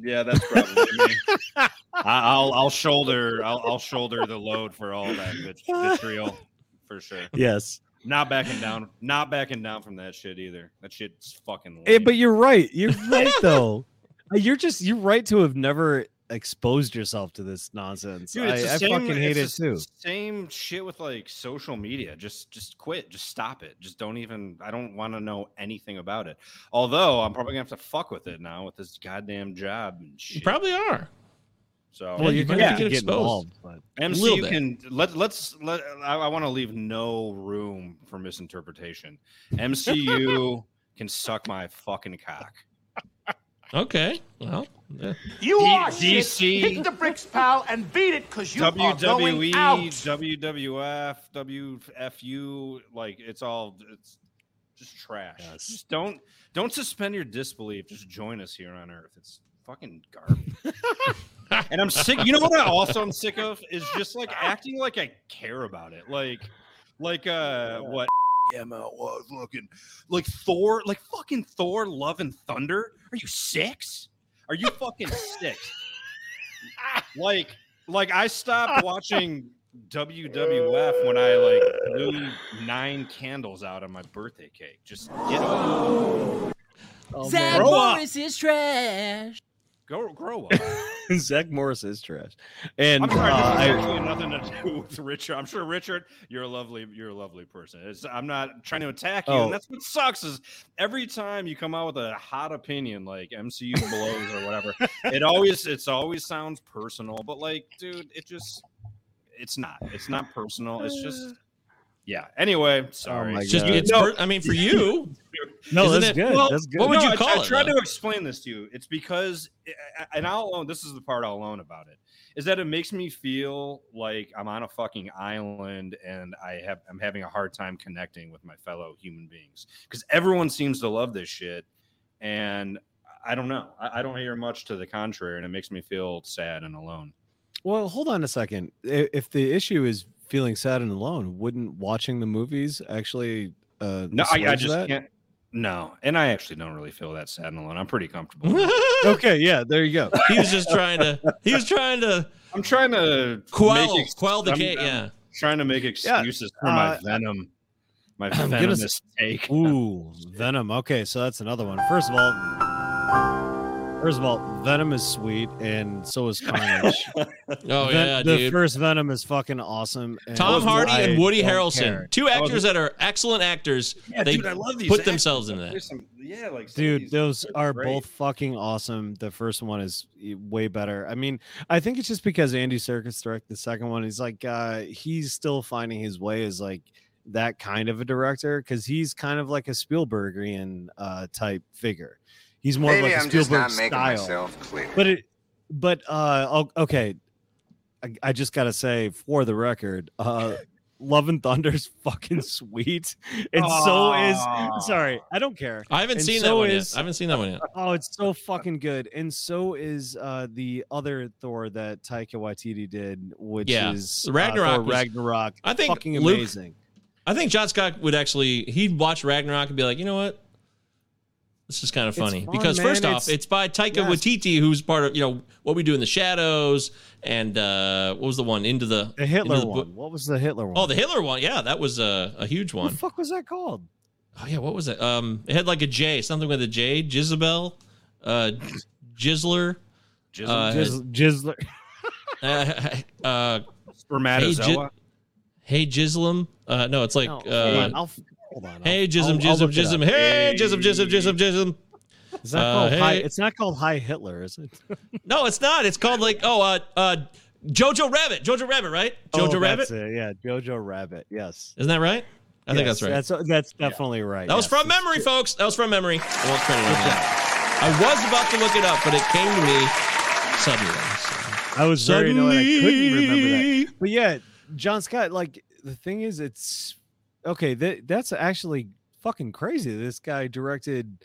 Yeah, that's probably me. I, I'll I'll shoulder I'll, I'll shoulder the load for all that vit- vitriol for sure. Yes. Not backing down. Not backing down from that shit either. That shit's fucking. Lame. Eh, but you're right. You're right though. You're just you're right to have never exposed yourself to this nonsense. Dude, I, the I same, fucking hate it too. Same shit with like social media. Just just quit. Just stop it. Just don't even. I don't want to know anything about it. Although I'm probably gonna have to fuck with it now with this goddamn job and You probably are. So Well, you're gonna might have to get get exposed. involved. But A little MCU can let let's let I, I want to leave no room for misinterpretation. MCU can suck my fucking cock. Okay. Well, yeah. You D- are DC. shit. Hit the bricks, pal, and beat it, cause you are going WWE, out. WWF, WFU, like it's all it's just trash. Just don't don't suspend your disbelief. Just join us here on Earth. It's fucking garbage. and I'm sick. You know what I also am sick of is just like acting like I care about it. Like like uh what ML was looking like Thor, like fucking Thor, Love and Thunder. Are you six? Are you fucking six? like like I stopped watching WWF when I like blew nine candles out on my birthday cake. Just get over. Oh, Zach Morris is trash. Go grow up. Zach Morris is trash, and I'm uh, sorry, this I, actually nothing to do with Richard. I'm sure Richard, you're a lovely, you're a lovely person. It's, I'm not trying to attack you, Oh. and that's what sucks is every time you come out with a hot opinion like MCU blows or whatever, it always, it's always sounds personal. But like, dude, it just, it's not. It's not personal. It's just, yeah. Anyway, sorry. my It's just, it's No. per- I mean, for you, no, Isn't that's it- good. Well, that's good. what would you I- call I, it, tried though? to explain this to you. It's because, and I'll own this is the part I'll own about it is that it makes me feel like I'm on a fucking island and I have I'm having a hard time connecting with my fellow human beings because everyone seems to love this shit, and I don't know. I, I don't hear much to the contrary, and it makes me feel sad and alone. Well, hold on a second. If the issue is feeling sad and alone, wouldn't watching the movies actually uh No, I, I just that? can't. No, and I actually don't really feel that sad and alone. I'm pretty comfortable. Okay, yeah, there you go. he was just trying to. He was trying to I'm trying to quell make ex- quell the I'm- case. I'm Yeah. trying to make excuses for my uh, venom, my I'm gonna venomous take. Ooh, Venom. Okay, so that's another one. First of all, first of all, Venom is sweet, and so is Carnage. Oh Ven- yeah, the dude. first Venom is fucking awesome. and Tom Hardy I and Woody Harrelson, care. two actors that are excellent actors. Yeah, they dude, I love these put actors. themselves in There's that. some- yeah, like Dude, these those are great. both fucking awesome. The first one is way better. I mean, I think it's just because Andy Serkis directed the second one. He's like, uh, he's still finding his way as like that kind of a director because he's kind of like a Spielbergian uh, type figure. He's more Maybe of like I'm a just Spielberg not making style. myself clear. But it, but uh, oh, okay. I, I just gotta say, for the record, uh, Love and Thunder's fucking sweet, and so is. Sorry, I don't care. I haven't And seen that one is- yet. I haven't seen that one yet. Oh, it's so fucking good, and so is uh, the other Thor that Taika Waititi did, which Yeah, is the uh, Ragnarok Thor was- Ragnarok. I think fucking Luke- amazing. I think John Scott would actually he'd watch Ragnarok and be like, you know what? This is kind of funny fun, because man. first off, It's- it's by Taika Yes. Waititi, who's part of you know what we do in the shadows, and uh, what was the one into the The Hitler the one. bo- what was the Hitler one? Oh, the Hitler one. Yeah, that was a, a huge what one. the fuck was that called? Oh yeah, what was it? Um, it had like a J, something with a J. Jizabel, uh, Jizzler, uh, Jizz- Jizzler. uh, uh, hey, Spermatozoa. Hey Jizlam. Uh, no, it's like No, uh, on, I'll f- hold on. hey I'll- Jism, I'll- I'll Jism, Jism. Hey Jism, Jism, Jism, Jism. Is that Uh, called high? It's not called High Hitler, is it? No, it's not. It's called like oh, uh, uh, Jojo Rabbit. Jojo Rabbit, right? Jojo Oh, Rabbit. that's it, Yeah, Jojo Rabbit. Yes. Isn't that right? I think that's right. That's that's definitely right. that was from memory, folks. That was from memory. I won't credit that. I was about to look it up, but it came to me suddenly. I was very annoyed. I couldn't remember that. But yeah, John Scott. Like the thing is, it's okay. That that's actually fucking crazy. This guy directed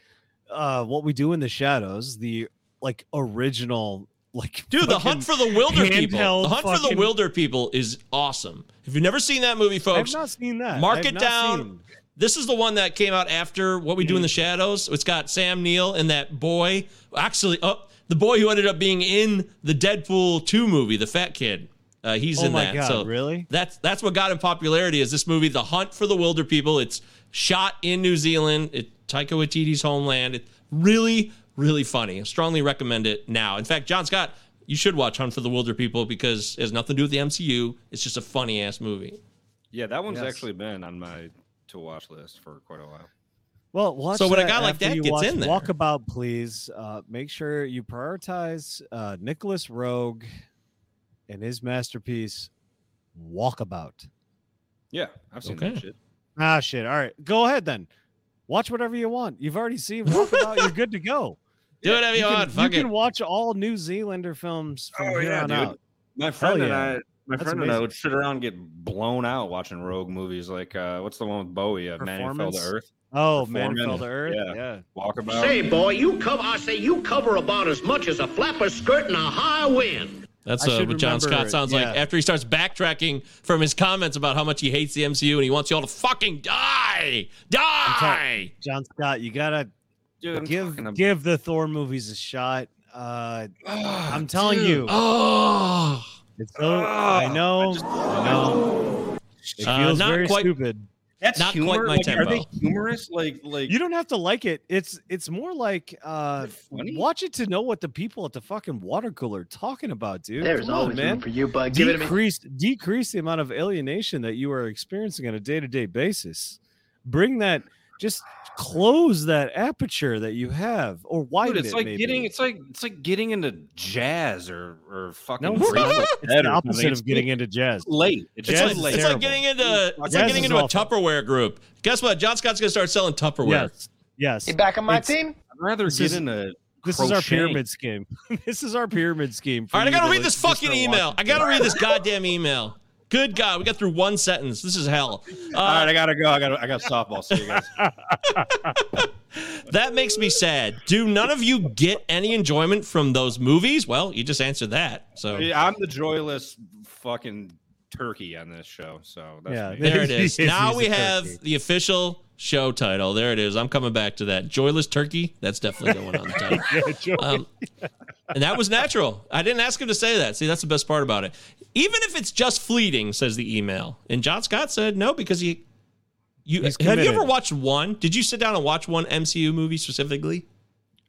uh what we do in the shadows, the like original like Dude, the Hunt for the Wilderpeople. The Hunt for the Wilder people is awesome. If you've never seen that movie, folks I've not seen that. mark it down. seen- This is the one that came out after What We Do in the Shadows. It's got Sam Neill and that boy. Actually, oh, the boy who ended up being in the Deadpool 2 movie, the fat kid. Uh, he's Oh in my that. God, so really? That's that's what got him popularity. Is this movie, The Hunt for the Wilderpeople? It's shot in New Zealand. It Taika Waititi's homeland. It's really really funny. I strongly recommend it now. In fact, John Scott, you should watch Hunt for the Wilderpeople because it has nothing to do with the MCU. It's just a funny ass movie. Yeah, that one's Yes. actually been on my to watch list for quite a while. Well, watch So when a that guy like that you gets watch in there- Walkabout, please uh, make sure you prioritize uh, Nicolas Roeg and his masterpiece, Walkabout. Yeah, I've seen Okay. that shit. Ah, shit. All right, go ahead then. Watch whatever you want. You've already seen Walkabout. You're good to go. Do whatever you, can, want. Fuck you it. can watch all New Zealander films from Oh, here yeah, on dude. out. My friend and yeah. I, my That's friend and I would sit around and get blown out watching Roeg movies. Like, uh, what's the one with Bowie? Uh, Man Who Fell to Earth. Oh, Man Who Fell to Earth. Yeah. yeah. Walkabout. Say, boy, you cover. I say you cover about as much as a flapper skirt in a high wind. That's uh, what John Scott sounds like yeah. after he starts backtracking from his comments about how much he hates the MCU and he wants you all to fucking die, die. John Scott, you gotta Dude, give about- give the Thor movies a shot. Uh, I'm telling dude. you, Oh, it's so, I know, I know. It Uh, feels not very quite- stupid. That's not humor? quite my Like, tempo. Are they humorous? Like, like You don't have to like it. It's it's more like uh watch it to know what the people at the fucking water cooler are talking about, dude. There's Come on, always room man. for you, bud. Give it decrease decrease the amount of alienation that you are experiencing on a day-to-day basis. Bring that just close that aperture that you have or widen Dude, it's it, like maybe. getting it's like it's like getting into jazz or or fucking No, it's Grateful not. It's the opposite It's of getting into jazz. late. It's It's, like, late. it's like getting into it's like getting is into a awful. Tupperware group. Guess what? John Scott's gonna start selling Tupperware. Yes. Yes. You back on my It's- team? I'd rather This get is- into This is our pyramid scheme. this is our pyramid scheme. All right, I gotta read this fucking email. I gotta read this goddamn email. Good God, we got through one sentence. This is hell. Uh, All right, I gotta go. I got I got softball. See you guys. That makes me sad. Do none of you get any enjoyment from those movies? Well, you just answered that. So Yeah, I'm the joyless fucking turkey on this show. So that's Yeah, me. there it is. Now we have turkey. the official show title. There it is. I'm coming back to that. Joyless Turkey. That's definitely going on the title. Yeah, Um, and that was natural. I didn't ask him to say that. See, that's the best part about it. Even if it's just fleeting, says the email. And John Scott said no because he. You have you ever watched one? Did you sit down and watch one MCU movie specifically?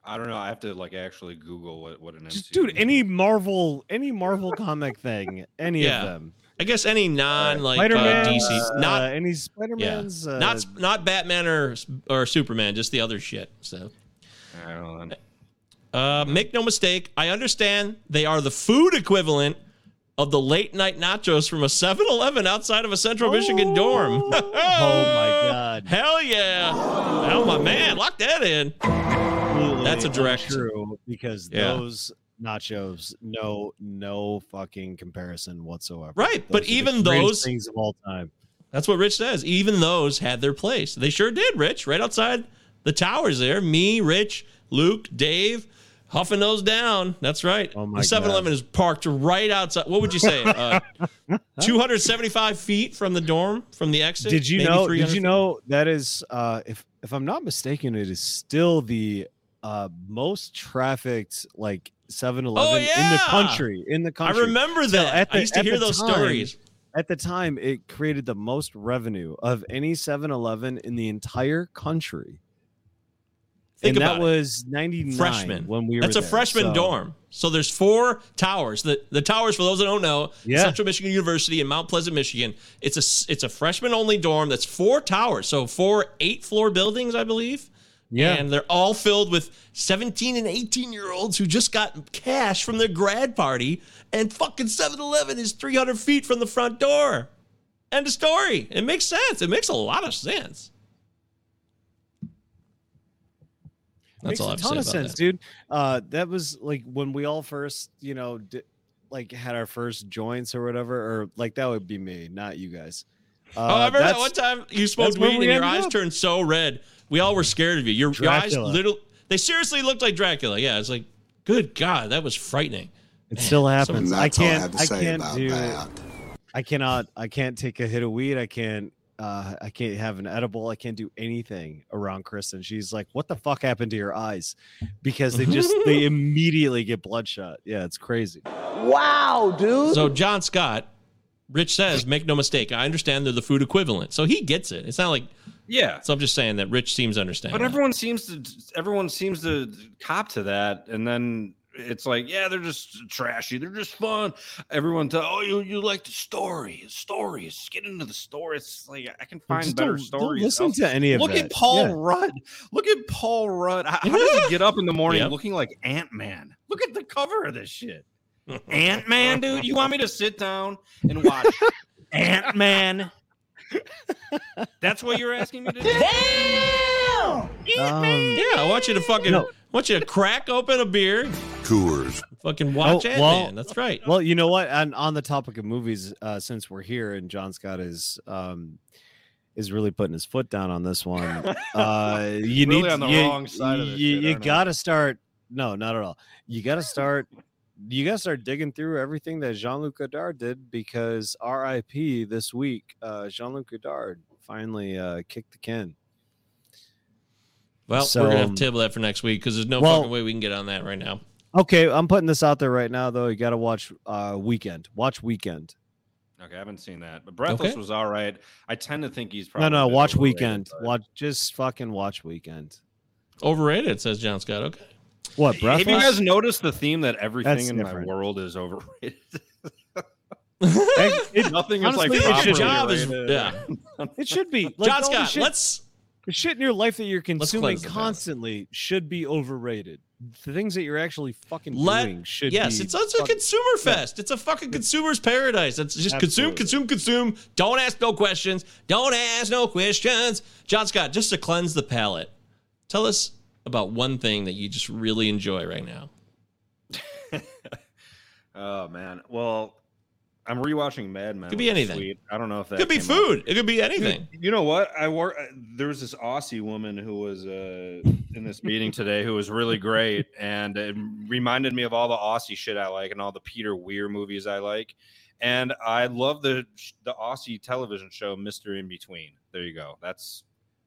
I don't know. I have to like actually Google what what an Just MCU dude, any Marvel, any Marvel comic thing, any Yeah. of them. I guess any non like uh, Spider-Man, DC, uh, not any yeah, Spider-Man's. uh, not not Batman or or Superman, just the other shit. So. I don't know. Uh, make no mistake, I understand they are the food equivalent of the late night nachos from a 7 Eleven outside of a central Michigan dorm. oh my god, Hell yeah. Oh, my man. Lock that in. Absolutely That's a direct- true because Yeah. those nachos, no, no fucking comparison whatsoever. Right, but Those the even those- things of all time. That's what Rich says. Even those had their place. They sure did, Rich. Right outside the towers there. Me, Rich, Luke, Dave, huffing those down. That's right. Oh my the 7 Eleven is parked right outside. What would you say? Uh, 275 feet from the dorm, from the exit? Did you know? Did you know that is, uh, if if I'm not mistaken, it is still the uh, most trafficked like 7-Eleven in the Oh, country. In the country. I remember So that. at I used to hear those time- stories. At the time, it created the most revenue of any 7-Eleven in the entire country. Think and about that it. was 99 freshman when we were That's a there, freshman so- dorm. So there's four towers. The the towers, for those that don't know, Yeah. Central Michigan University in Mount Pleasant, Michigan. It's a it's a freshman only dorm. That's four towers. So four eight floor buildings, I believe. Yeah. And they're all filled with 17 and 18 year olds who just got cash from their grad party. And fucking 7 Eleven is 300 feet from the front door. End of story. It makes sense. It makes a lot of sense. That's Makes all I a have to say ton of sense, that. dude. Uh, that was like when we all first, you know, di- like had our first joints or whatever, or like that would be me, not you guys. Uh, oh, I remember that one time you smoked weed we and your eyes up. turned so red. We all were scared of you. Your, your eyes little they seriously looked like Dracula. Yeah, it's like, good God, that was frightening. It still happens. And I that's I can't. have to I say can't about do. that. I cannot. I can't take a hit of weed. I can't. Uh, I can't have an edible. I can't do anything around Kristen. She's like, "What the fuck happened to your eyes?" Because they just they immediately get bloodshot. Yeah, it's crazy. Wow, dude. So John Scott, Rich says, make no mistake, I understand they're the food equivalent. So he gets it. It's not like Yeah. so I'm just saying that Rich seems to understand. But that. everyone seems to everyone seems to cop to that, and then it's like, yeah, they're just trashy. They're just fun. Everyone, tell, oh, you you like the story, stories. Get into the story. It's like I can find Just better don't- don't stories. listen else- to any of Look that. at Paul Yeah. Rudd. Look at Paul Rudd. How, how does he get up in the morning Yep. looking like Ant Man? Look at the cover of this shit. Ant Man, dude. You want me to sit down and watch Ant Man? That's what you're asking me to do. Um, yeah, I want you to fucking No. want you to crack open a beer, Coors. fucking watch Oh, Ant well- Man. That's right. Well, you know what? And on the topic of movies, uh, since we're here and John Scott is um, is really putting his foot down on this one, uh, you Really need on the you, wrong side of this you, shit, you got to start. No, not at all. You got to start. You got to start digging through everything that Jean Luc Godard did because R.I.P. this week, uh, Jean Luc Godard finally uh, kicked the can. Well, So, we're gonna have um, to table that for next week because there's no well- fucking way we can get on that right now. Okay, I'm putting this out there right now, though. You got to watch uh, Weekend. Watch Weekend. Okay, I haven't seen that, but Breathless Okay. was all right. I tend to think he's probably No, no, watch Weekend. but- Watch just fucking watch Weekend. Overrated, says John Scott. Okay. What Have you guys noticed the theme that everything That's in different. my world is overrated? It- Nothing is like honestly, it properly should- job is yeah. It should be. Like, John all Scott, shit- let's the shit in your life that you're consuming cleanse the palate. constantly should be overrated. The things that you're actually fucking let doing should yes, be. it's, it's a fucking- consumer fest. It's a fucking consumer's paradise. It's just consume, consume, consume. Don't ask no questions. Don't ask no questions. John Scott, just to cleanse the palate, tell us about one thing that you just really enjoy right now. Oh man. Well, I'm rewatching Mad Men. Could be anything. sweet. I don't know if that could be up. food. It could be anything. You know what? I wore. uh, There was this Aussie woman who was uh, in this meeting today who was really great, and it reminded me of all the Aussie shit I like and all the Peter Weir movies I like. And I love the the Aussie television show Mister In Between. There you go. That's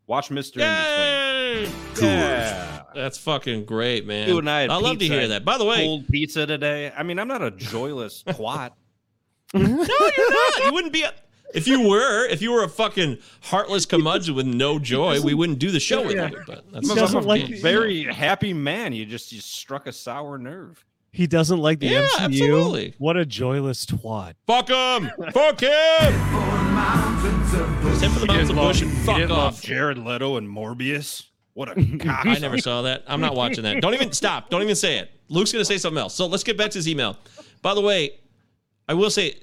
watch Mister In! Between. Yeah. That's fucking great, man. Dude, and I had love to hear that. By the way, cold pizza today. I mean, I'm not a joyless twat. No, you're not. You wouldn't be. A, if you were, if you were a fucking heartless curmudgeon with no joy, we wouldn't do the show with Yeah. you. But that's I'm doesn't a like- very happy man. You just you struck a sour nerve. He doesn't like the Yeah, MCU. absolutely. What a joyless twat. Fuck him! Fuck him! Step for the mountains of bush and fuck didn't off. Jared Leto and Morbius. What a cock. I never saw that. I'm not watching that. Don't even stop. Don't even say it. Luke's gonna say something else. So let's get back to his email. By the way, I will say,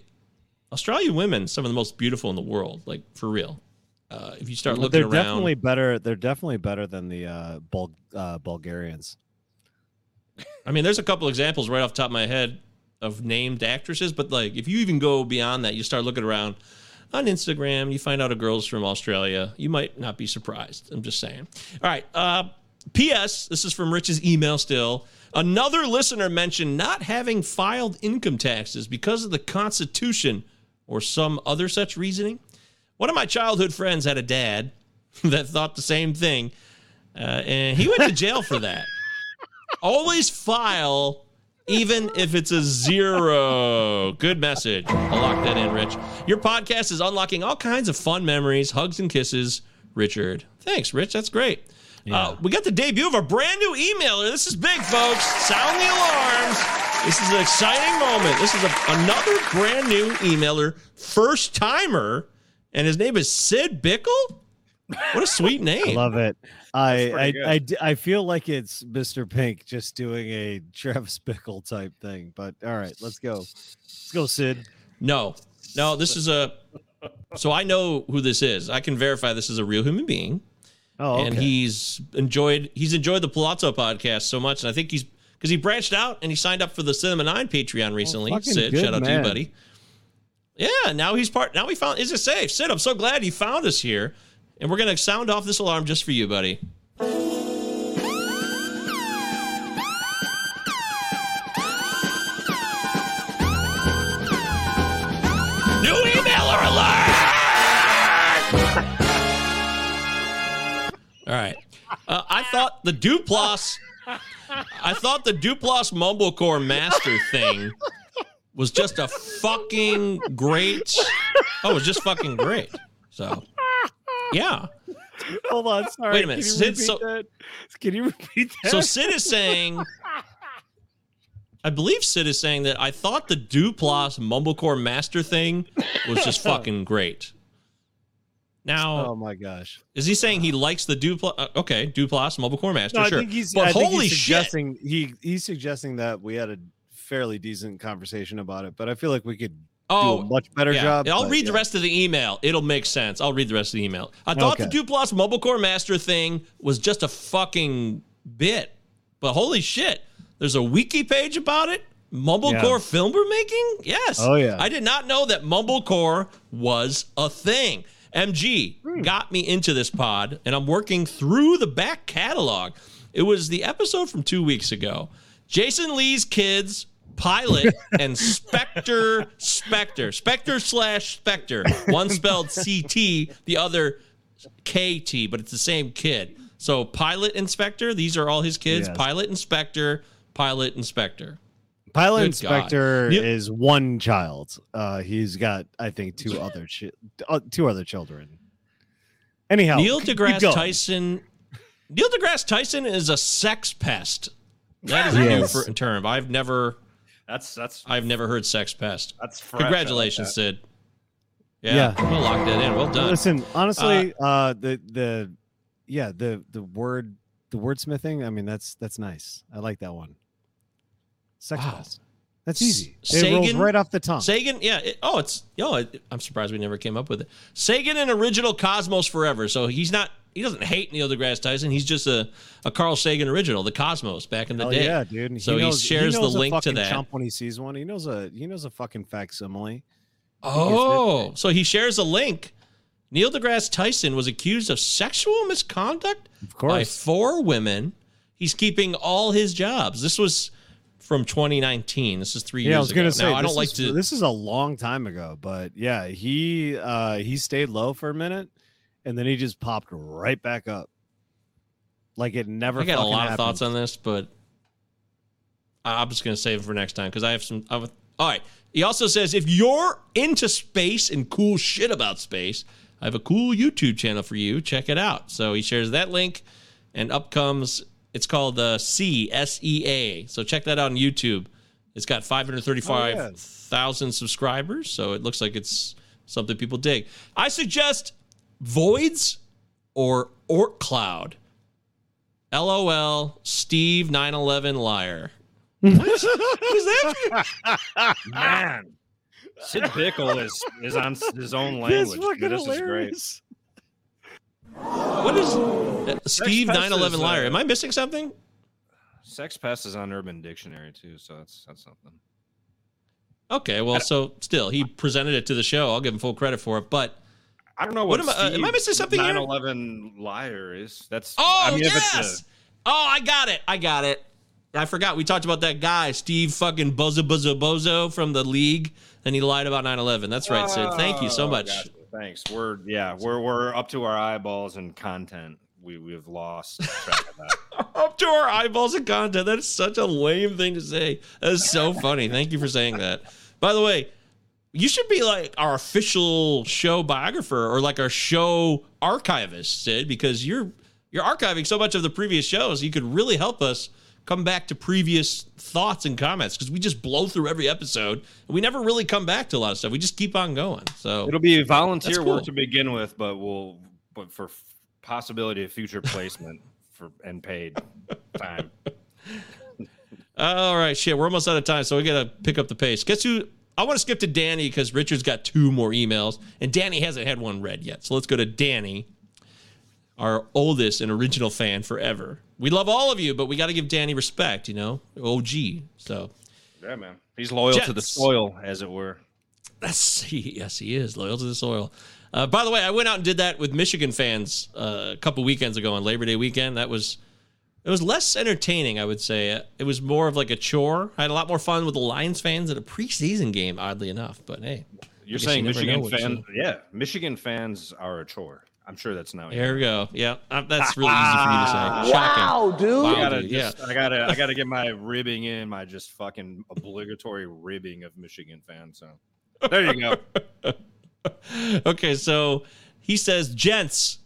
Australian women, some of the most beautiful in the world, like for real. Uh, if you start looking they're around, definitely better. They're definitely better than the uh, Bul- uh, Bulgarians. I mean, there's a couple examples right off the top of my head of named actresses, but like if you even go beyond that, you start looking around on Instagram, you find out a girl's from Australia. You might not be surprised. I'm just saying. All right. Uh, P.S. This is from Rich's email still. Another listener mentioned not having filed income taxes because of the Constitution or some other such reasoning. One of my childhood friends had a dad that thought the same thing, uh, and he went to jail for that. Always file, even if it's a zero. Good message. I'll lock that in, Rich. Your podcast is unlocking all kinds of fun memories, hugs and kisses. Richard. Thanks, Rich. That's great. Uh, we got the debut of a brand new emailer. This is big, folks. Sound the alarms. This is an exciting moment. This is a, another brand new emailer, first timer, and his name is Sid Bickle. What a sweet name. I love it. I pretty I, good. I d- I feel like it's Mr. Pink just doing a Travis Bickle type thing. But all right, let's go. Let's go, Sid. No, no, this is a. So I know who this is. I can verify this is a real human being, Oh, okay. and he's enjoyed he's enjoyed the Palazzo podcast so much, and I think he's because he branched out and he signed up for the Cinema Nine Patreon recently. fucking Sid, good shout out to you, buddy. Yeah, now he's part. Now we found. Is it safe? Sid, I'm so glad he found us here, and we're gonna sound off this alarm just for you, buddy. New emailer alert! All right. Uh, I thought the Duplass, I thought the Duplass Mumblecore Master thing was just a fucking great. Oh, it was just fucking great. So, yeah. Hold on, sorry. Wait a minute, Can you Sid, repeat so- that? Can you repeat that? So Sid is saying, I believe Sid is saying that I thought the Duplass Mumblecore Master thing was just fucking great. Now, oh my gosh. is he saying he likes the Duplass? Uh, okay, Duplass core Master, No, I sure. think he's. but I holy he's shit! suggesting he he's suggesting that we had a fairly decent conversation about it, but I feel like we could Oh, do a much better yeah. job. I'll but read the rest of the email. It'll make sense. I'll read the rest of the email. I thought the Okay. Mumblecore Master thing was just a fucking bit, but holy shit, there's a wiki page about it. Mumblecore Yeah. film we're making? Yes. Oh, yeah. I did not know that Mumblecore was a thing. MG Hmm. got me into this pod, and I'm working through the back catalog. It was the episode from two weeks ago. Jason Lee's kids, Pilot, and Spectre, Spectre, Spectre slash Spectre. One spelled CT, the other KT, but it's the same kid. So Pilot Inspector, these are all his kids. Yes. Pilot Inspector, Pilot Inspector. Pilot Good Inspector God. Is one child. Uh, he's got, I think, two other chi- uh, two other children. Anyhow, Neil keep deGrasse going. Tyson. Neil deGrasse Tyson is a sex pest. That is a new for, term. I've never, That's that's I've never heard sex pest. That's fresh. I like Congratulations, that. Sid. Yeah, Yeah. we'll lock that in. Well done. Listen, honestly, uh, the the yeah the the word the wordsmithing. I mean, that's that's nice. I like that one. Sex Wow. pest. That's easy. It rolls Sagan- right off the tongue. Sagan, yeah. It, oh, it's oh, it, I'm surprised we never came up with it. Sagan, an original Cosmos forever. So he's not. He doesn't hate Neil deGrasse Tyson. He's just a, a Carl Sagan original, the Cosmos back in the Hell day. yeah, dude. So he, knows- shares knows the link to that. Chump when he sees one. He knows a he knows a fucking facsimile. Oh, so he shares a link. Neil deGrasse Tyson was accused of sexual misconduct Of by four women. He's keeping all his jobs. This was from 2019. This is three Yeah, years I was gonna say now, I don't like is- to. This is a long time ago, but yeah, he uh he stayed low for a minute, and then he just popped right back up, like it never. I got a lot of thoughts on this, but I'm just going to save it for next time because I have some. I have- all right. He also says if you're into space and cool shit about space, I have a cool YouTube channel for you. Check it out. So he shares that link, and up comes. It's called the C S E A. So check that out on YouTube. It's got 535,000 subscribers, so it looks like it's something people dig. I suggest Voids or Oort Cloud. LOL, Steve 911 liar. What? Who's that? Man, Sid Bickle is is on his own That's language. fucking dude. This is great. What is uh, Steve 911 liar? uh, Am I missing something? Sex pest is on Urban Dictionary too, so that's that's something. Okay, well, so still, he presented it to the show. I'll give him full credit for it. But I don't know What what, am I- uh, am I missing something here? 911 liar is. That's oh I mean, it's a- yes, oh I got it, I got it. I forgot we talked about that guy, Steve fucking Bozo Bozo Bozo from the league, and he lied about 9/11. That's right, Sid. Thank you so Oh, much. gotcha. Thanks. We're yeah, we're we're up to our eyeballs in content. We we've lost track of that. Up to our eyeballs of content. That is such a lame thing to say. That is so funny. Thank you for saying that. By the way, you should be like our official show biographer or like our show archivist, Sid, because you're you're archiving so much of the previous shows. You could really help us come back to previous thoughts and comments because we just blow through every episode and we never really come back to a lot of stuff. We just keep on going. So It'll be volunteer cool. work to begin with, but we'll but for f- possibility of future placement for and paid time. All right, shit. We're almost out of time, so we gotta pick up the pace. Guess who? I want to skip to Danny because Richard's got two more emails, and Danny hasn't had one read yet. So let's go to Danny, our oldest and original fan forever. We love all of you, but we got to give Danny respect. You know, OG. So Yeah, man. He's loyal to the soil, as it were. that's he, yes, he is loyal to the soil. Uh, by the way, I went out and did that with Michigan fans uh, a couple weekends ago on Labor Day weekend. That was it was less entertaining, I would say. It was more of like a chore. I had a lot more fun with the Lions fans at a preseason game, oddly enough. But hey, You're saying you Michigan fans? Yeah, Michigan fans are a chore. I'm sure that's now. There we go. Yeah, uh, that's really easy for you to say. Shocking. Wow, dude! I gotta, dude, just, yeah. I gotta, I gotta get my ribbing in, my just fucking obligatory ribbing of Michigan fans. So there you go. okay, so he says, Gents,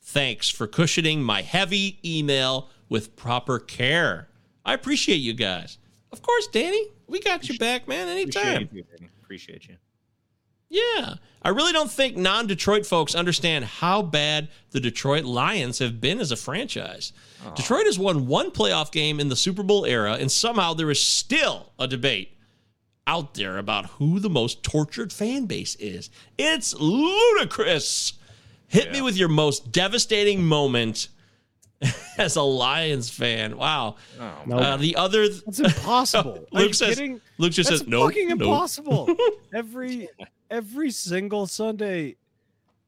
thanks for cushioning my heavy email with proper care. I appreciate you guys. Of course, Danny, we got your back, man, anytime. Appreciate you, Danny. Appreciate you. Yeah. I really don't think non Detroit folks understand how bad the Detroit Lions have been as a franchise. Detroit has won one playoff game in the Super Bowl era, and somehow there is still a debate out there about who the most tortured fan base is. It's ludicrous. Hit me with your most devastating moment as a Lions fan. Wow. Nope. Uh, the other. That's impossible. Are Luke you says. kidding? Luke just That's says no. fucking nope." impossible. every every single Sunday,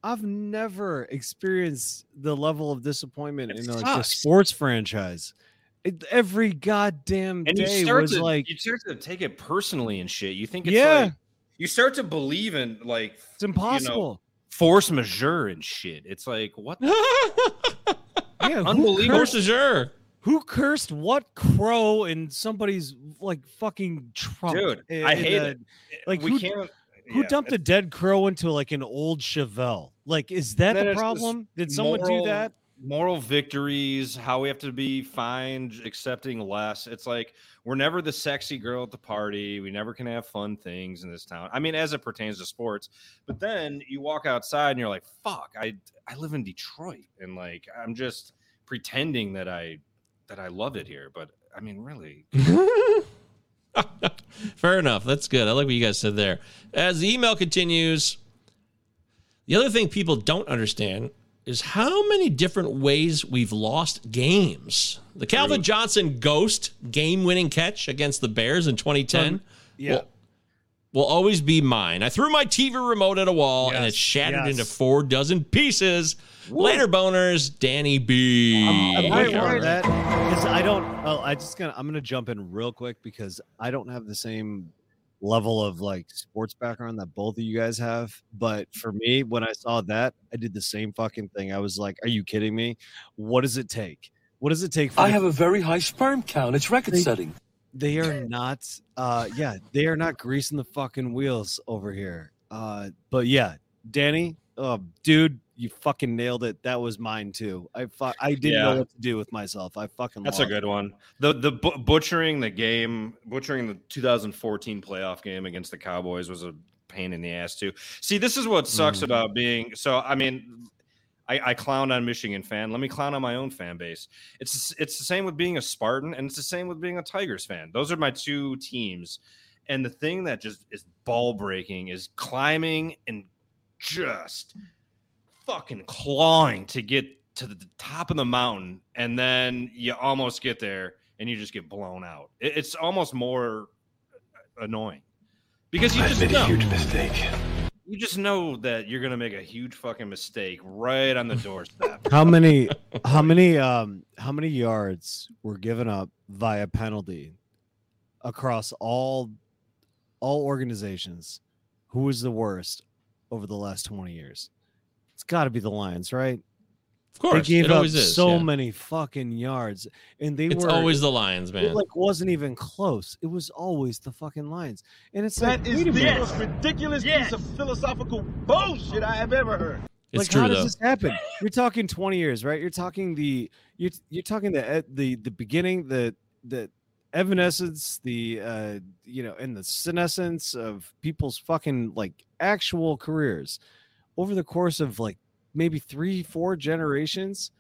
I've never experienced the level of disappointment in like a sports franchise. It, every goddamn And day start was to like you start to take it personally and shit. You think it's Yeah. like you start to believe in like it's impossible. force majeure and shit. It's like what? the- yeah, who unbelievable. Force majeure. Who cursed what crow in somebody's like fucking trunk? Dude, in- I hate a- it. Like we who, can't. who yeah, dumped a dead crow into like an old Chevelle? Like, is that the problem? Did someone moral- do that? Moral victories, how we have to be fine, accepting less. It's like we're never the sexy girl at the party. We never can have fun things in this town. I mean, as it pertains to sports. But then you walk outside and you're like, "Fuck, I I live in Detroit," and like I'm just pretending that I that I love it here. But I mean, really, Fair enough. That's good. I like what you guys said there. As the email continues, the other thing people don't understand is how many different ways we've lost games. The Calvin Johnson ghost game winning catch against the Bears in 2010 Um, yeah. will, will always be mine. I threw my TV remote at a wall and it shattered yes. into four dozen pieces. Later boners, Danny B. I'm All waiting on right. that because I don't. Oh, I just gonna. I'm gonna jump in real quick because I don't have the same level of like sports background that both of you guys have. But for me, when I saw that, I did the same fucking thing. I was like, "Are you kidding me? What does it take? What does it take?" For I have a very high sperm count. It's record They- setting. They are not. Uh, yeah, they are not greasing the fucking wheels over here. Uh, but yeah, Danny, uh, dude, you fucking nailed it. That was mine too. I fu- I didn't Yeah. know what to do with myself. I fucking. That's a good one. The the bu- butchering the game, butchering the 2014 playoff game against the Cowboys was a pain in the ass too. See, this is what sucks Mhm. about being so. I mean, I, I clown on Michigan fan. Let me clown on my own fan base. It's it's the same with being a Spartan, and it's the same with being a Tigers fan. Those are my two teams. And the thing that just is ball breaking is climbing and just fucking clawing to get to the top of the mountain, and then you almost get there and you just get blown out. It's almost more annoying because you I've just made a know huge mistake. you just know that you're gonna make a huge fucking mistake right on the doorstep. How many? How many? Um, how many yards were given up via penalty across all all organizations? Who was the worst over the last twenty years? It's got to be the Lions, right? Of course, they gave it up always is, so yeah. many fucking yards, and they It's were always the Lions, It man. like wasn't even close. It was always the fucking Lions, and it's That like is the minute. most ridiculous piece of philosophical bullshit I have ever heard. It's like true how though. does this happen? You're talking 20 years, right? You're talking the you're you're talking the the the beginning, the the evanescence, the uh you know, and the senescence of people's fucking like actual careers over the course of like maybe three, four generations,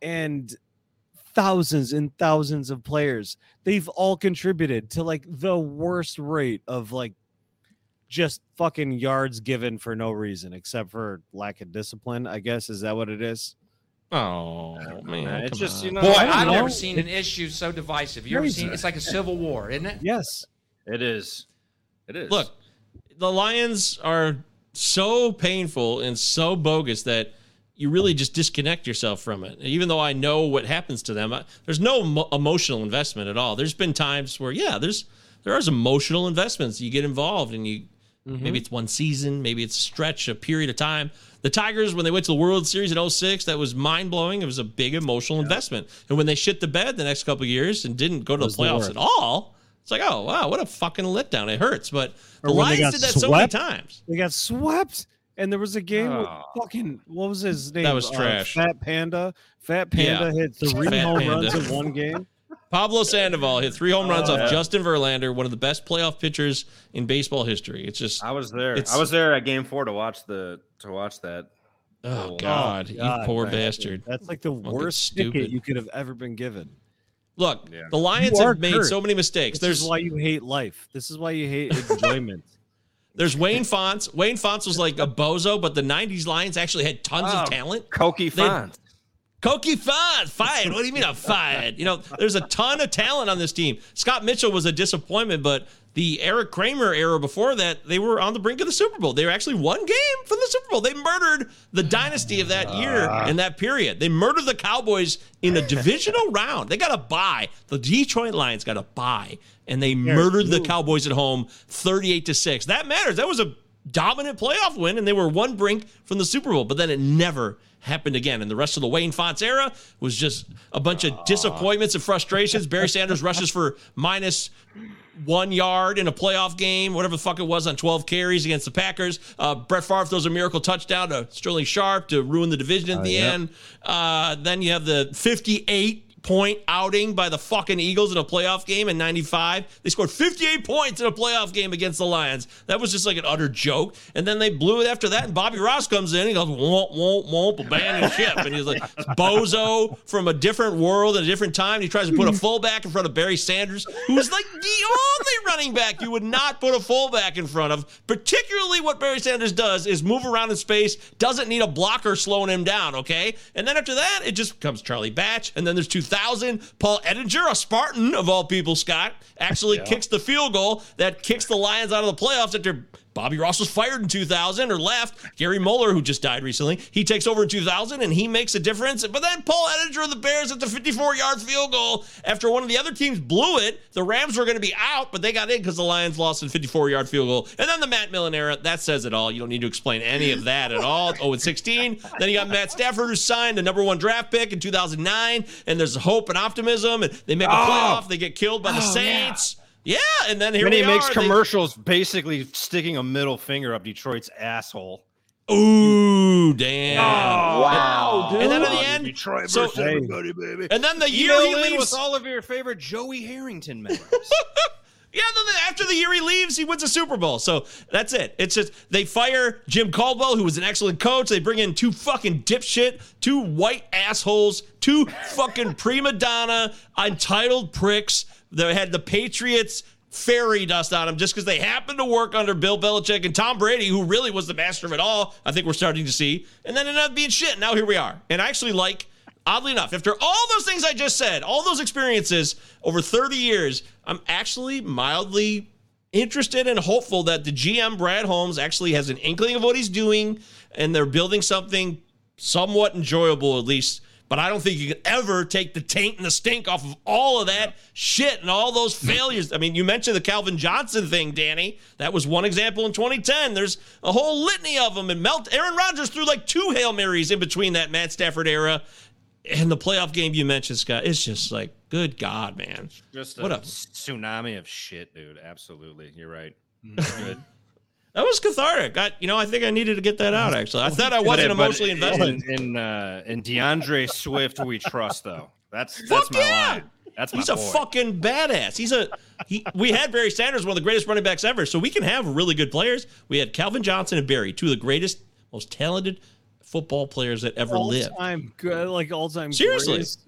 and thousands and thousands of players. They've all contributed to like the worst rate of like just fucking yards given for no reason except for lack of discipline. I guess is that what it is? Oh man, it's come just, you know- Boy, I I've know. never seen an issue so divisive. You ever seen? It's like a civil war, isn't it? Yes. It is. It is. Look, the Lions are so painful and so bogus that you really just disconnect yourself from it. Even though I know what happens to them, I, there's no mo- emotional investment at all. There's been times where, yeah, there's there are emotional investments. You get involved, and you mm-hmm. maybe it's one season, maybe it's a stretch, a period of time. The Tigers, when they went to the World Series in 06, that was mind blowing. It was a big emotional investment. And when they shit the bed the next couple of years and didn't go to the Was the playoffs at all, it's like, oh wow, what a fucking letdown. It hurts, but the Or when Lions did that so many times. They got swept. And there was a game with Oh. fucking what was his name? That was Uh, trash. Fat Panda. Fat Panda Yeah. hit three Fat home Panda. runs in one game. Pablo Sandoval hit three home runs Oh, off yeah. Justin Verlander, one of the best playoff pitchers in baseball history. It's just, I was there. I was there at Game Four to watch the to watch that. oh goal. God, you poor man. bastard. That's like the Fucking worst stupid. ticket you could have ever been given. Look, Yeah. the Lions have made cursed. so many mistakes. This There's is why you hate life. This is why you hate enjoyment. there's Wayne Fontes. Wayne Fontes was like a bozo, but the '90s Lions actually had tons Oh, of talent. Koki They- Font. Koki Font fired. What do you mean I'm fired? You know, there's a ton of talent on this team. Scott Mitchell was a disappointment, but the Erik Kramer era before that, they were on the brink of the Super Bowl. They were actually one game from the Super Bowl. They murdered the dynasty of that year ah. in that period. They murdered the Cowboys in a divisional round. They got a bye. The Detroit Lions got a bye, and they murdered the Cowboys at home, 38 to six. That matters. That was a dominant playoff win, and they were one brink from the Super Bowl. But then it never happened again. And the rest of the Wayne Fontes era was just a bunch of disappointments and frustrations. Barry Sanders rushes for minus one yard in a playoff game, whatever the fuck it was, on 12 carries against the Packers. Uh, Brett Favre throws a miracle touchdown to Sterling Sharpe to ruin the division at the yep. end. Uh, then you have the 58 point outing by the fucking Eagles in a playoff game in 95. They scored 58 points in a playoff game against the Lions. That was just like an utter joke. And then they blew it after that. And Bobby Ross comes in. He goes, womp, womp, womp, abandon ship. And he's like, bozo from a different world at a different time. He tries to put a fullback in front of Barry Sanders, who's like the only running back you would not put a fullback in front of. Particularly what Barry Sanders does is move around in space, doesn't need a blocker slowing him down, okay? And then after that, it just becomes Charlie Batch. And then there's 2000. Paul Edinger, a Spartan of all people, Scott, actually kicks the field goal that kicks the Lions out of the playoffs after Bobby Ross was fired in 2000 or left. Gary Moeller, who just died recently, he takes over in 2000 and he makes a difference. But then Paul Edinger of the Bears at the 54 yard field goal after one of the other teams blew it. The Rams were going to be out, but they got in because the Lions lost in 54 yard field goal. And then the Matt Millen era, that says it all. You don't need to explain any of that at all. 0 and 16. Then you got Matt Stafford, who signed the number one draft pick in 2009. And there's hope and optimism. And they make a Oh. playoff. They get killed by the oh, Saints. Yeah, and then here When we he makes are. They- commercials, basically sticking a middle finger up Detroit's asshole. Ooh, damn! wow, And then at the end, Detroit so- versus everybody, baby. And then the year Email he leaves, with all of your favorite Joey Harrington members. Yeah. Then after the year he leaves, he wins a Super Bowl. So that's it. It's just they fire Jim Caldwell, who was an excellent coach. They bring in two fucking dipshit, two white assholes, two fucking prima donna entitled pricks. that had the Patriots fairy dust on them just because they happened to work under Bill Belichick and Tom Brady, who really was the master of it all. I think we're starting to see, and then ended up being shit. Now here we are, and I actually like. Oddly enough, after all those things I just said, all those experiences over 30 years, I'm actually mildly interested and hopeful that the GM Brad Holmes actually has an inkling of what he's doing and they're building something somewhat enjoyable at least. But I don't think you can ever take the taint and the stink off of all of that shit and all those failures. I mean, you mentioned the Calvin Johnson thing, Danny. That was one example in 2010. There's a whole litany of them. And Melt Aaron Rodgers threw like two Hail Marys in between that Matt Stafford era and the playoff game you mentioned, Scott. It's just like, good God, man. Just What a- tsunami of shit, dude. Absolutely, you're right. Mm-hmm. Good. That was cathartic. I, you know, I think I needed to get that out. Actually, I thought I wasn't But- but emotionally invested. In in, uh, in D'Andre Swift, we trust though. That's Fuck that's my yeah! line. That's my He's boy. a fucking badass. He's a he. We had Barry Sanders, one of the greatest running backs ever. So we can have really good players. We had Calvin Johnson and Barry, two of the greatest, most talented football players that ever lived. All-time good, like all-time Seriously. greatest,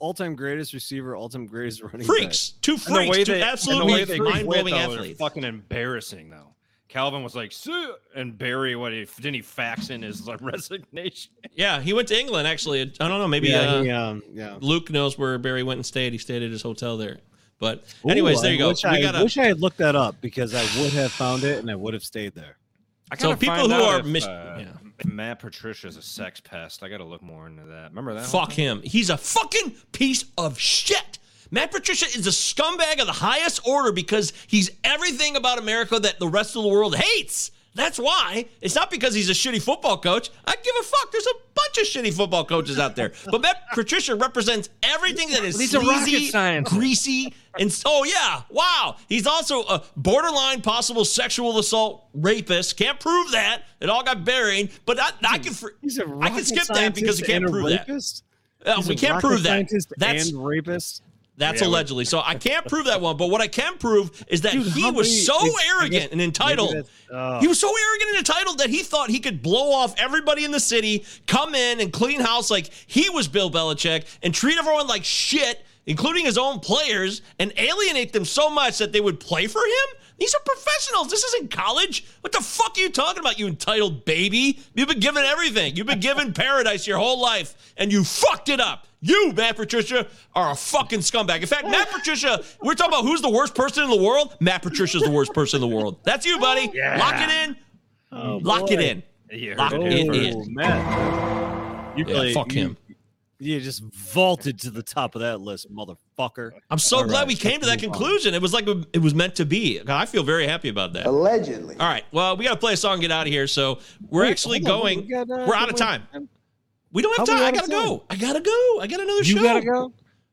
all-time greatest receiver, all-time greatest running Freaks, back. two And the freaks, way two they, absolutely the mind blowing quit, is athletes. Fucking embarrassing though. Calvin was like, "Sue," and Barry, what he didn't he fax in his like, resignation? Yeah, he went to England. Actually, I don't know. Maybe Yeah, uh, he, um, yeah. Luke knows where Barry went and stayed. He stayed at his hotel there. But anyways, Ooh, there you go. Wish we I, got wish I had looked that up because I would have found it and I would have stayed there. I So people find who out are if, mis- uh, yeah. Matt Patricia is a sex pest. I got to look more into that. Remember that? Fuck him. He's a fucking piece of shit. Matt Patricia is a scumbag of the highest order because he's everything about America that the rest of the world hates. That's why. It's not because he's a shitty football coach. I give a fuck. There's a bunch of shitty football coaches out there. But Matt Patricia represents everything that is He's a sleazy, scientist. greasy, and oh yeah, wow. He's also a borderline possible sexual assault rapist. Can't prove that. It all got buried. But I, I can a I can skip that because we can't a prove that. rapist? Uh, we can't prove that. That's and rapist. That's Yeah, allegedly. So I can't prove that one. But what I can prove is that Dude, he was many- so arrogant and entitled. oh. He was so arrogant and entitled that he thought he could blow off everybody in the city, come in and clean house like he was Bill Belichick, and treat everyone like shit, including his own players, and alienate them so much that they would play for him. These are professionals. This isn't college. What the fuck are you talking about, you entitled baby? You've been given everything. You've been given paradise your whole life, and you fucked it up. You, Matt Patricia, are a fucking scumbag. In fact, Matt Patricia, we're talking about who's the worst person in the world. Matt Patricia's the worst person in the world. That's you, buddy. Yeah. Lock it in. Oh, Lock boy. it in. You Lock it it in. Oh, Matt. You Yeah, play- fuck you- him. You just vaulted to the top of that list, motherfucker. I'm so All glad right, we came to that let's on. conclusion. It was like it was meant to be. I feel very happy about that. Allegedly. All right. Well, we got to play a song and get out of here. So we're Wait, actually going. we got, uh, we're out of time. We don't have time. I gotta go. I gotta go. I got another You show. gotta go.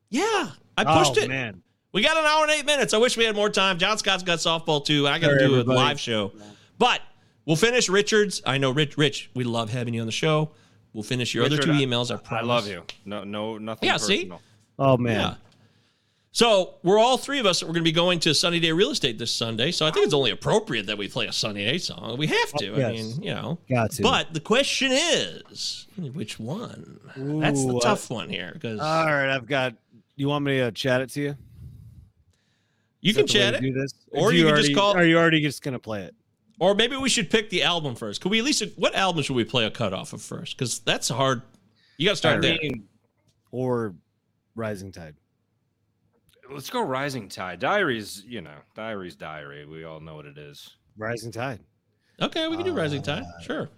Yeah, I pushed oh, it. man. We got an hour and eight minutes. I wish we had more time. John Scott's got softball too. I got to do everybody. a live show. But we'll finish Richard's. I know, Rich. Rich, we love having you on the show. We'll finish your Richard, other two I- emails. I, I love you. No, no, nothing. Yeah, see? Oh man. Yeah. So we're all three of us. We're going to be going to Sunny Day Real Estate this Sunday. So I think it's only appropriate that we play a Sunny Day song. We have to. I Yes. mean, you know. Got to. But the question is, which one? That's the Ooh, tough uh, one here because All right, I've got. You want me to chat it to you? you Is can that the way chat it, Do this, or Do you can already, just call. Are you already just gonna play it? Or maybe we should pick the album first. Could we at least what album should we play a cut off of first? Because that's hard. You got to start there. Or Rising Tide. Let's go Rising Tide. Diaries, you know, Diaries Diary. We all know what it is. Rising Tide. Okay, we can do Rising Tide. Uh, Sure.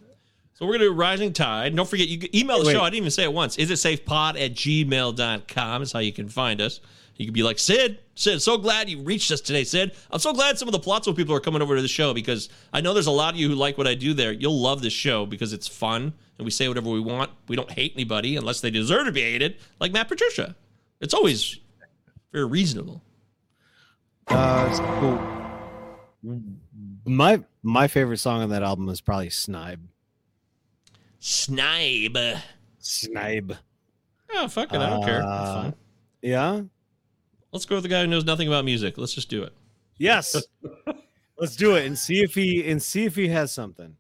So we're gonna do Rising Tide. Don't forget, you can email the Wait. show. I didn't even say it once. Is it safepod at gmail.com is how you can find us. You can be like, Sid, Sid, so glad you reached us today, Sid. I'm so glad some of the Palazzo people are coming over to the show because I know there's a lot of you who like what I do there. You'll love this show because it's fun and we say whatever we want. We don't hate anybody unless they deserve to be hated, like Matt Patricia. It's always very reasonable. Uh, cool. My my favorite song on that album is probably Snibe. Snibe. Snibe. Oh, fuck it. I don't care. Uh, fine. Yeah. Let's go with the guy who knows nothing about music. Let's just do it. Yes. Let's do it and see if he and see if he has something.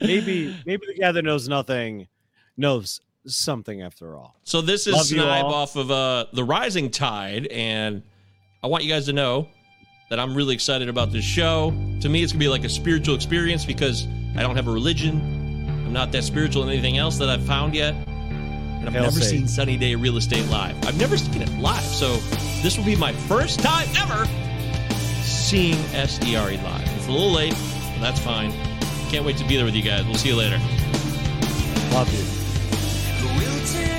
Maybe maybe the guy that knows nothing knows something after all. So this is Love all. off of uh, the Rising Tide, and I want you guys to know that I'm really excited about this show. To me, it's gonna be like a spiritual experience because I don't have a religion. I'm not that spiritual in anything else that I've found yet, and I've Hail never Satan. seen Sunny Day Real Estate live. I've never seen it live, so this will be my first time ever seeing SDRE E live. It's a little late, but that's fine. Can't wait to be there with you guys. We'll see you later. Love you.